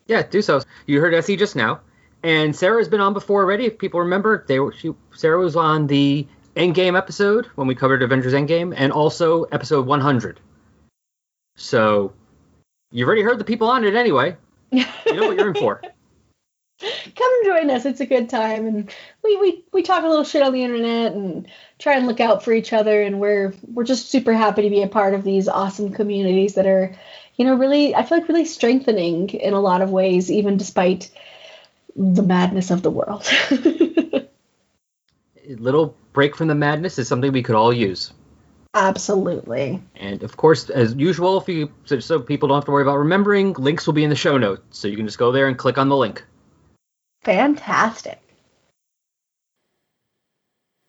Yeah, do so. You heard Essie just now, and Sarah's been on before already. If people remember, they were she Sarah was on the Endgame episode when we covered Avengers Endgame, and also episode 100. So you've already heard the people on it anyway. You know what you're in for. Come join us. It's a good time, and we, we we talk a little shit on the internet and try and look out for each other. And we're we're just super happy to be a part of these awesome communities that are, you know, really I feel like really strengthening in a lot of ways, even despite the madness of the world. a little break from the madness is something we could all use. Absolutely. And of course, as usual, if you so, so people don't have to worry about remembering, links will be in the show notes, so you can just go there and click on the link. Fantastic.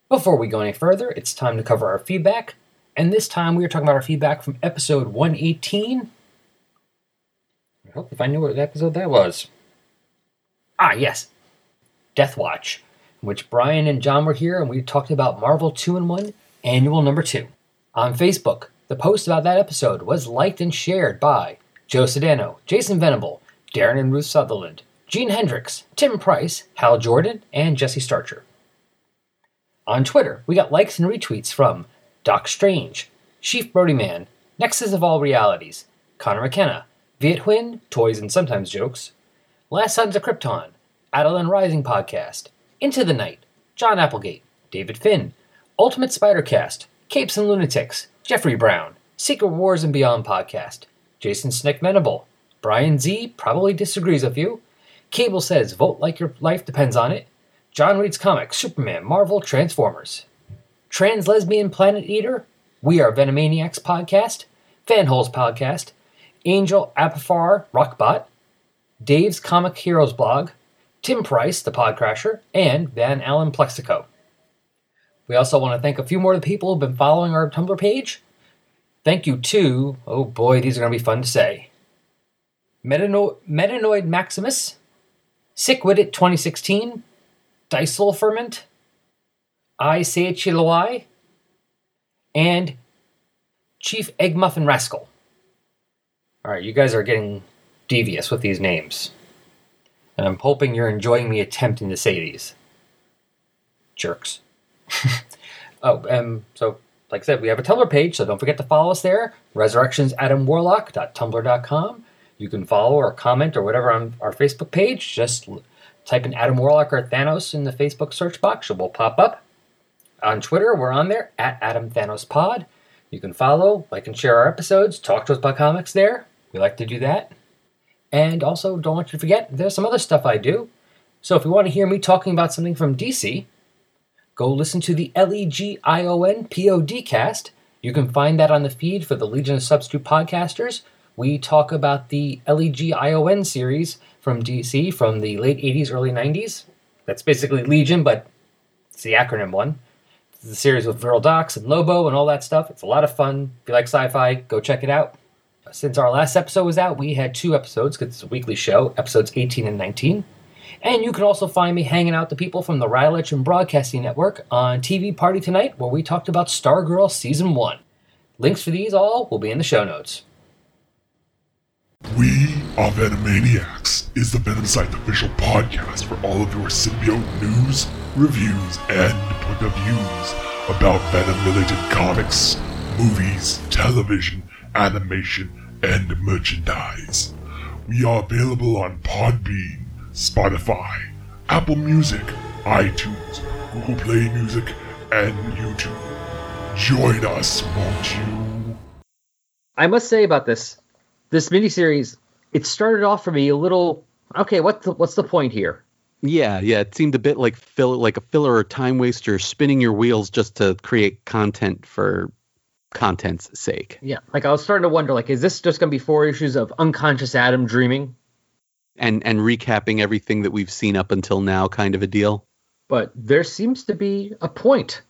Before we go any further, it's time to cover our feedback, and this time we are talking about our feedback from episode 118. I hope if I knew what episode that was. Ah, yes, Death Watch, in which Brian and John were here, and we talked about Marvel 2 in 1, Annual Number 2. On Facebook, the post about that episode was liked and shared by Joe Sedano, Jason Venable, Darren and Ruth Sutherland, Gene Hendricks, Tim Price, Hal Jordan, and Jesse Starcher. On Twitter, we got likes and retweets from Doc Strange, Chief Brody Man, Nexus of All Realities, Connor McKenna, Viet Huynh, Toys and Sometimes Jokes, Last Sons of Krypton, Adeline Rising Podcast, Into the Night, John Applegate, David Finn, Ultimate Spidercast, Capes and Lunatics, Jeffrey Brown, Secret Wars and Beyond Podcast, Jason Snick Menable, Brian Z probably disagrees with you, Cable says vote like your life depends on it, John reads comics, Superman, Marvel, Transformers, Trans Lesbian Planet Eater, We Are Venomaniacs Podcast, Fanholes Podcast, Angel Apifar Rockbot, Dave's Comic Heroes blog, Tim Price, the Podcrasher, and Van Allen Plexico. We also want to thank a few more of the people who've been following our Tumblr page. Thank you to, oh boy, these are going to be fun to say. Metano- Metanoid Maximus, Sickwitted 2016, Disulfurment, I Say Chilawai, and Chief Egg Muffin Rascal. Alright, you guys are getting devious with these names. And I'm hoping you're enjoying me attempting to say these. Jerks. oh, um, so like I said, we have a Tumblr page, so don't forget to follow us there. ResurrectionsAdamWarlock.tumblr.com. You can follow or comment or whatever on our Facebook page. Just type in Adam Warlock or Thanos in the Facebook search box, it will pop up. On Twitter, we're on there at Adam Thanos Pod. You can follow, like, and share our episodes. Talk to us about comics there. We like to do that. And also, don't want you to forget, there's some other stuff I do. So if you want to hear me talking about something from DC, go listen to the L-E-G-I-O-N P-O-D cast. You can find that on the feed for the Legion of Substitute Podcasters. We talk about the L-E-G-I-O-N series from DC from the late 80s, early 90s. That's basically Legion, but it's the acronym one. It's the series with Vril Dox and Lobo and all that stuff. It's a lot of fun. If you like sci-fi, go check it out. Since our last episode was out, we had two episodes because it's a weekly show, episodes 18 and 19. And you can also find me hanging out the people from the Rylich and Broadcasting Network on TV Party Tonight, where we talked about Stargirl Season 1. Links for these all will be in the show notes. We Are Venomaniacs is the Venom Site official podcast for all of your symbiote news, reviews, and point of views about Venom related comics, movies, television, animation, and merchandise. We are available on Podbean, Spotify, Apple Music, iTunes, Google Play Music, and YouTube. Join us, won't you? I must say about this, this miniseries, it started off for me a little. Okay, what's the, what's the point here? Yeah, yeah, it seemed a bit like fill like a filler or time waster, spinning your wheels just to create content for content's sake. Yeah, like I was starting to wonder, like, is this just going to be four issues of unconscious Adam dreaming? and and recapping everything that we've seen up until now, kind of a deal. But there seems to be a point.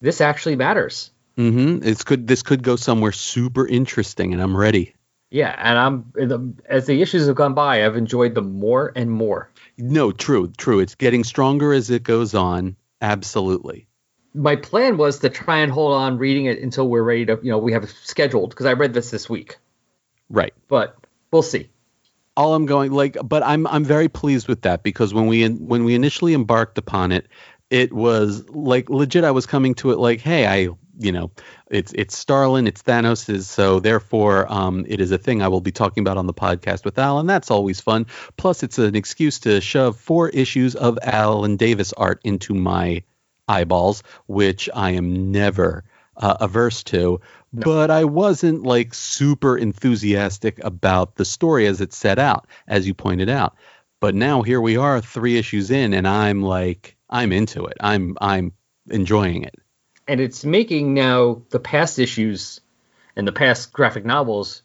This actually matters. Mm-hmm. It's could This could go somewhere super interesting, and I'm ready. Yeah, and I'm as the issues have gone by, I've enjoyed them more and more. No, true, true. It's getting stronger as it goes on. Absolutely. My plan was to try and hold on reading it until we're ready to, you know, we have scheduled because I read this this week. Right. But we'll see. All I'm going like, but I'm I'm very pleased with that because when we when we initially embarked upon it, it was like legit. I was coming to it like, hey, I you know, it's it's Starlin, it's Thanos, so therefore um, it is a thing I will be talking about on the podcast with Al, and that's always fun. Plus, it's an excuse to shove four issues of Alan Davis art into my eyeballs, which I am never uh, averse to. No. But I wasn't like super enthusiastic about the story as it's set out, as you pointed out. But now here we are, three issues in, and I'm like, I'm into it. I'm I'm enjoying it and it's making now the past issues and the past graphic novels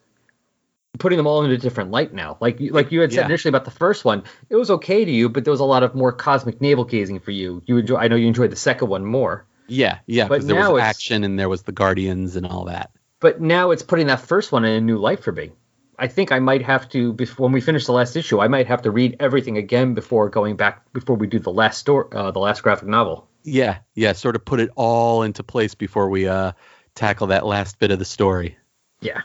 putting them all in a different light now. Like like you had said yeah. initially about the first one, it was okay to you, but there was a lot of more cosmic navel gazing for you. You enjoy. I know you enjoyed the second one more. Yeah, yeah, because there was action and there was the Guardians and all that. But now it's putting that first one in a new light for me. I think I might have to before when we finish the last issue, I might have to read everything again before going back before we do the last story, uh, the last graphic novel. Yeah, yeah, sort of put it all into place before we uh, tackle that last bit of the story. Yeah.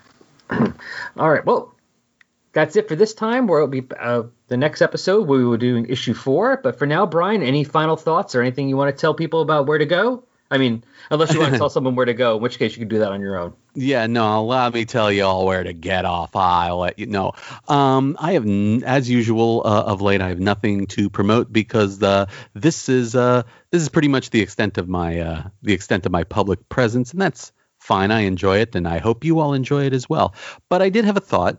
all right. Well, that's it for this time. Where it'll be uh, the next episode. We will do issue four. But for now, Brian, any final thoughts or anything you want to tell people about where to go? I mean, unless you want to tell someone where to go, in which case you can do that on your own. Yeah, no, let me tell you all where to get off. I'll let you know. Um, I have, as usual, uh, of late, I have nothing to promote because uh, this is uh, this is pretty much the extent of my uh, the extent of my public presence, and that's fine. I enjoy it, and I hope you all enjoy it as well. But I did have a thought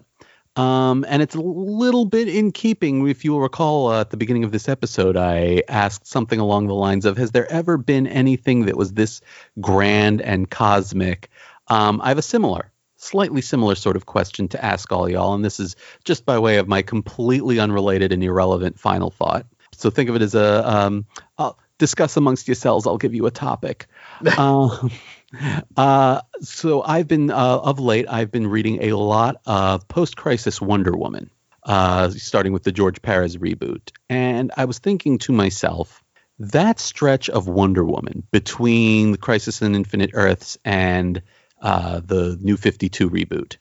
um, and it's a little bit in keeping. If you will recall uh, at the beginning of this episode, I asked something along the lines of Has there ever been anything that was this grand and cosmic? Um, I have a similar, slightly similar sort of question to ask all y'all. And this is just by way of my completely unrelated and irrelevant final thought. So think of it as a um, I'll discuss amongst yourselves. I'll give you a topic. um, uh, so I've been uh, of late. I've been reading a lot of post-crisis Wonder Woman, uh, starting with the George Perez reboot, and I was thinking to myself that stretch of Wonder Woman between the Crisis on Infinite Earths and uh, the New Fifty Two reboot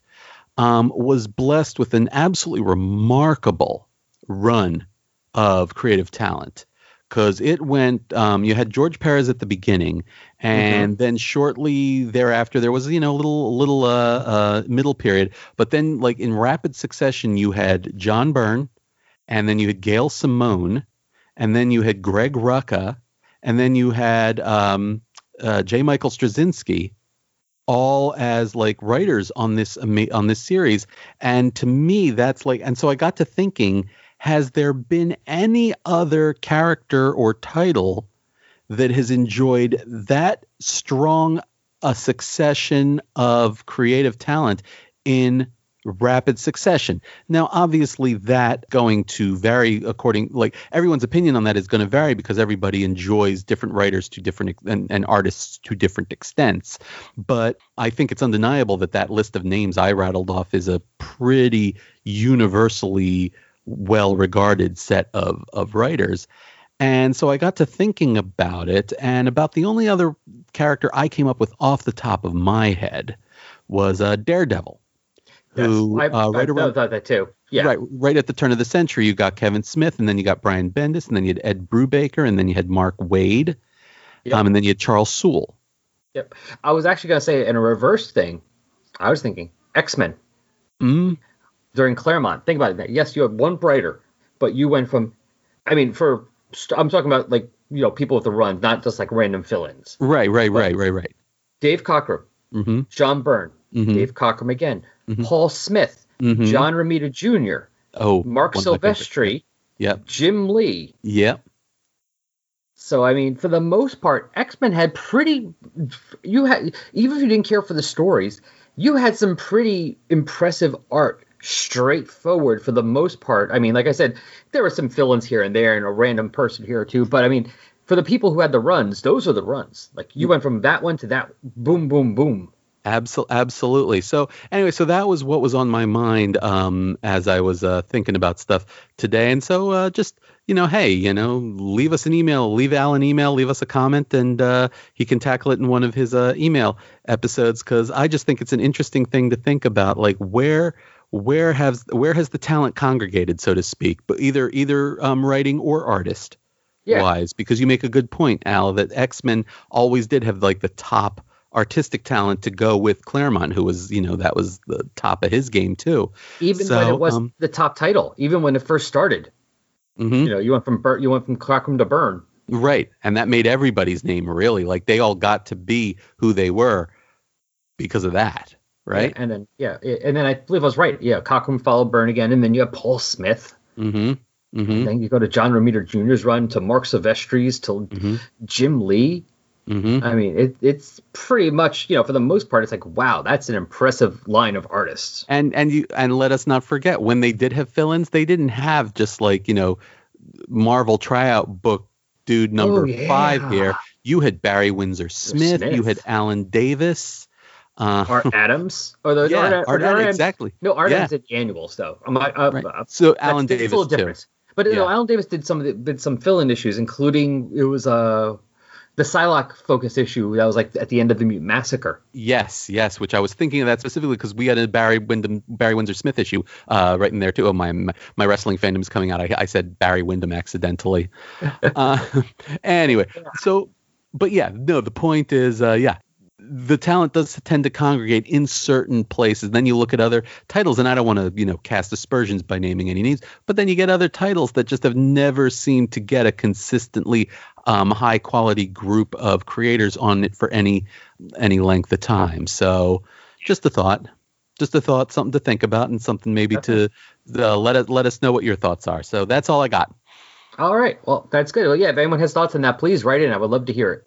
um, was blessed with an absolutely remarkable run of creative talent because it went. Um, you had George Perez at the beginning, and mm-hmm. then shortly thereafter there was you know a little little uh, uh, middle period but then like in rapid succession you had john byrne and then you had gail simone and then you had greg rucka and then you had um, uh, j michael straczynski all as like writers on this on this series and to me that's like and so i got to thinking has there been any other character or title that has enjoyed that strong a succession of creative talent in rapid succession. Now, obviously, that going to vary according, like everyone's opinion on that is going to vary because everybody enjoys different writers to different and, and artists to different extents. But I think it's undeniable that that list of names I rattled off is a pretty universally well regarded set of of writers. And so I got to thinking about it, and about the only other character I came up with off the top of my head was uh, Daredevil. Yes, who, I, uh, right I around, thought that too. Yeah. Right, right at the turn of the century, you got Kevin Smith, and then you got Brian Bendis, and then you had Ed Brubaker, and then you had Mark Waid, yep. um, and then you had Charles Soule. Yep. I was actually going to say in a reverse thing, I was thinking X Men. Mm. During Claremont, think about it. Yes, you have one writer, but you went from, I mean, for I'm talking about like you know people with the run, not just like random fill-ins. Right, right, right, right, right. Dave Cockrum, mm-hmm. John Byrne, mm-hmm. Dave Cockrum again, mm-hmm. Paul Smith, mm-hmm. John Romita Jr. Oh, Marc Silvestri. Yep. Jim Lee. Yep. So I mean, for the most part, X Men had pretty. You had even if you didn't care for the stories, you had some pretty impressive art straightforward for the most part. I mean, like I said, there were some fill-ins here and there and a random person here or two, but I mean, for the people who had the runs, those are the runs. Like you went from that one to that, boom, boom, boom. Absol- absolutely. So anyway, so that was what was on my mind um, as I was uh, thinking about stuff today. And so uh, just you know, hey, you know, leave us an email, leave Al an email, leave us a comment, and uh, he can tackle it in one of his uh, email episodes. Because I just think it's an interesting thing to think about, like where where has where has the talent congregated, so to speak, but either either um, writing or artist Yeah. wise. Because you make a good point, Al, that X Men always did have like the top artistic talent to go with Claremont, who was you know that was the top of his game too. Even when So, it was um, the top title, even when it first started, Mhm. you know, you went from Bur- you went from Cockrum to Byrne. Right. And that made everybody's name really like they all got to be who they were because of that. Right. And then yeah, and then I believe I was right. Yeah, Cockrum followed Byrne again, and then you have Paul Smith. Mm-hmm. Mm-hmm. Then you go to John Romita Jr.'s run to Marc Silvestris to Mm-hmm. Jim Lee. Mm-hmm. I mean, it, it's pretty much you know for the most part, it's like wow, that's an impressive line of artists. And and you and let us not forget when they did have fill-ins, they didn't have just like, you know, Marvel tryout book dude number Oh, yeah. five here. You had Barry Windsor Smith, you had Alan Davis. Uh, Art Adams, or the yeah, Art, Art Art Adams, Adams- exactly. No, Art Yeah. Adams did annuals though. I'm not, uh, Right. So Alan Davis a little different. But you know, Alan Davis did some of the, did some fill-in issues, including it was uh the Psylocke focus issue that was like at the end of the Mutant Massacre. Yes, yes, which I was thinking of that specifically because we had a Barry Windham, Barry Windsor Smith issue uh, right in there too. Oh, my my wrestling fandom's coming out. I, I said Barry Windham accidentally. uh, anyway, so but yeah, no. The point is, uh, yeah, the talent does tend to congregate in certain places. Then you look at other titles, and I don't want to you know cast aspersions by naming any names, but then you get other titles that just have never seemed to get a consistently um, high quality group of creators on it for any any length of time. So just a thought, just a thought, something to think about, and something maybe to uh, let us let us know what your thoughts are. So that's all I got. All right, well that's good. Well, yeah, if anyone has thoughts on that, please write in. I would love to hear it.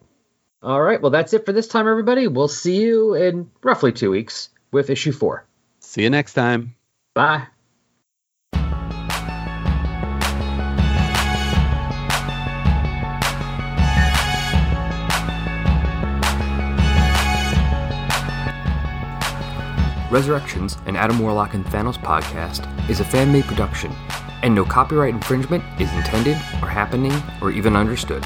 All right, well that's it for this time, everybody. We'll see you in roughly two weeks with issue four. See you next time. Bye. Resurrections, an Adam Warlock and Thanos podcast, is a fan made production, and no copyright infringement is intended, or happening, or even understood.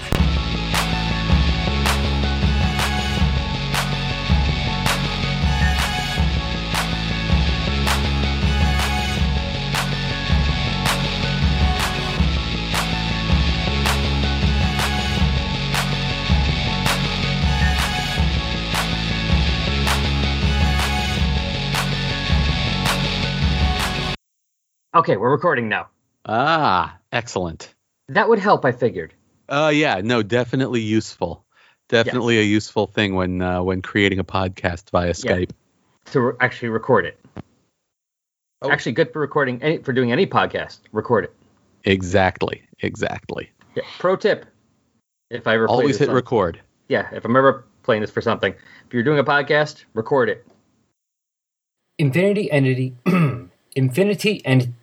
Okay, we're recording now. Ah, excellent. That would help, I figured. Uh, yeah, no, definitely useful. Definitely a useful thing when uh, when creating a podcast via Yeah. Skype. to re- actually record it. Actually, good for recording any for doing any podcast. Record it. Exactly, exactly. Yeah. Pro tip: If I ever play Always hit on- record. yeah, if I'm ever playing this for something, if you're doing a podcast, record it. Infinity Entity. Infinity and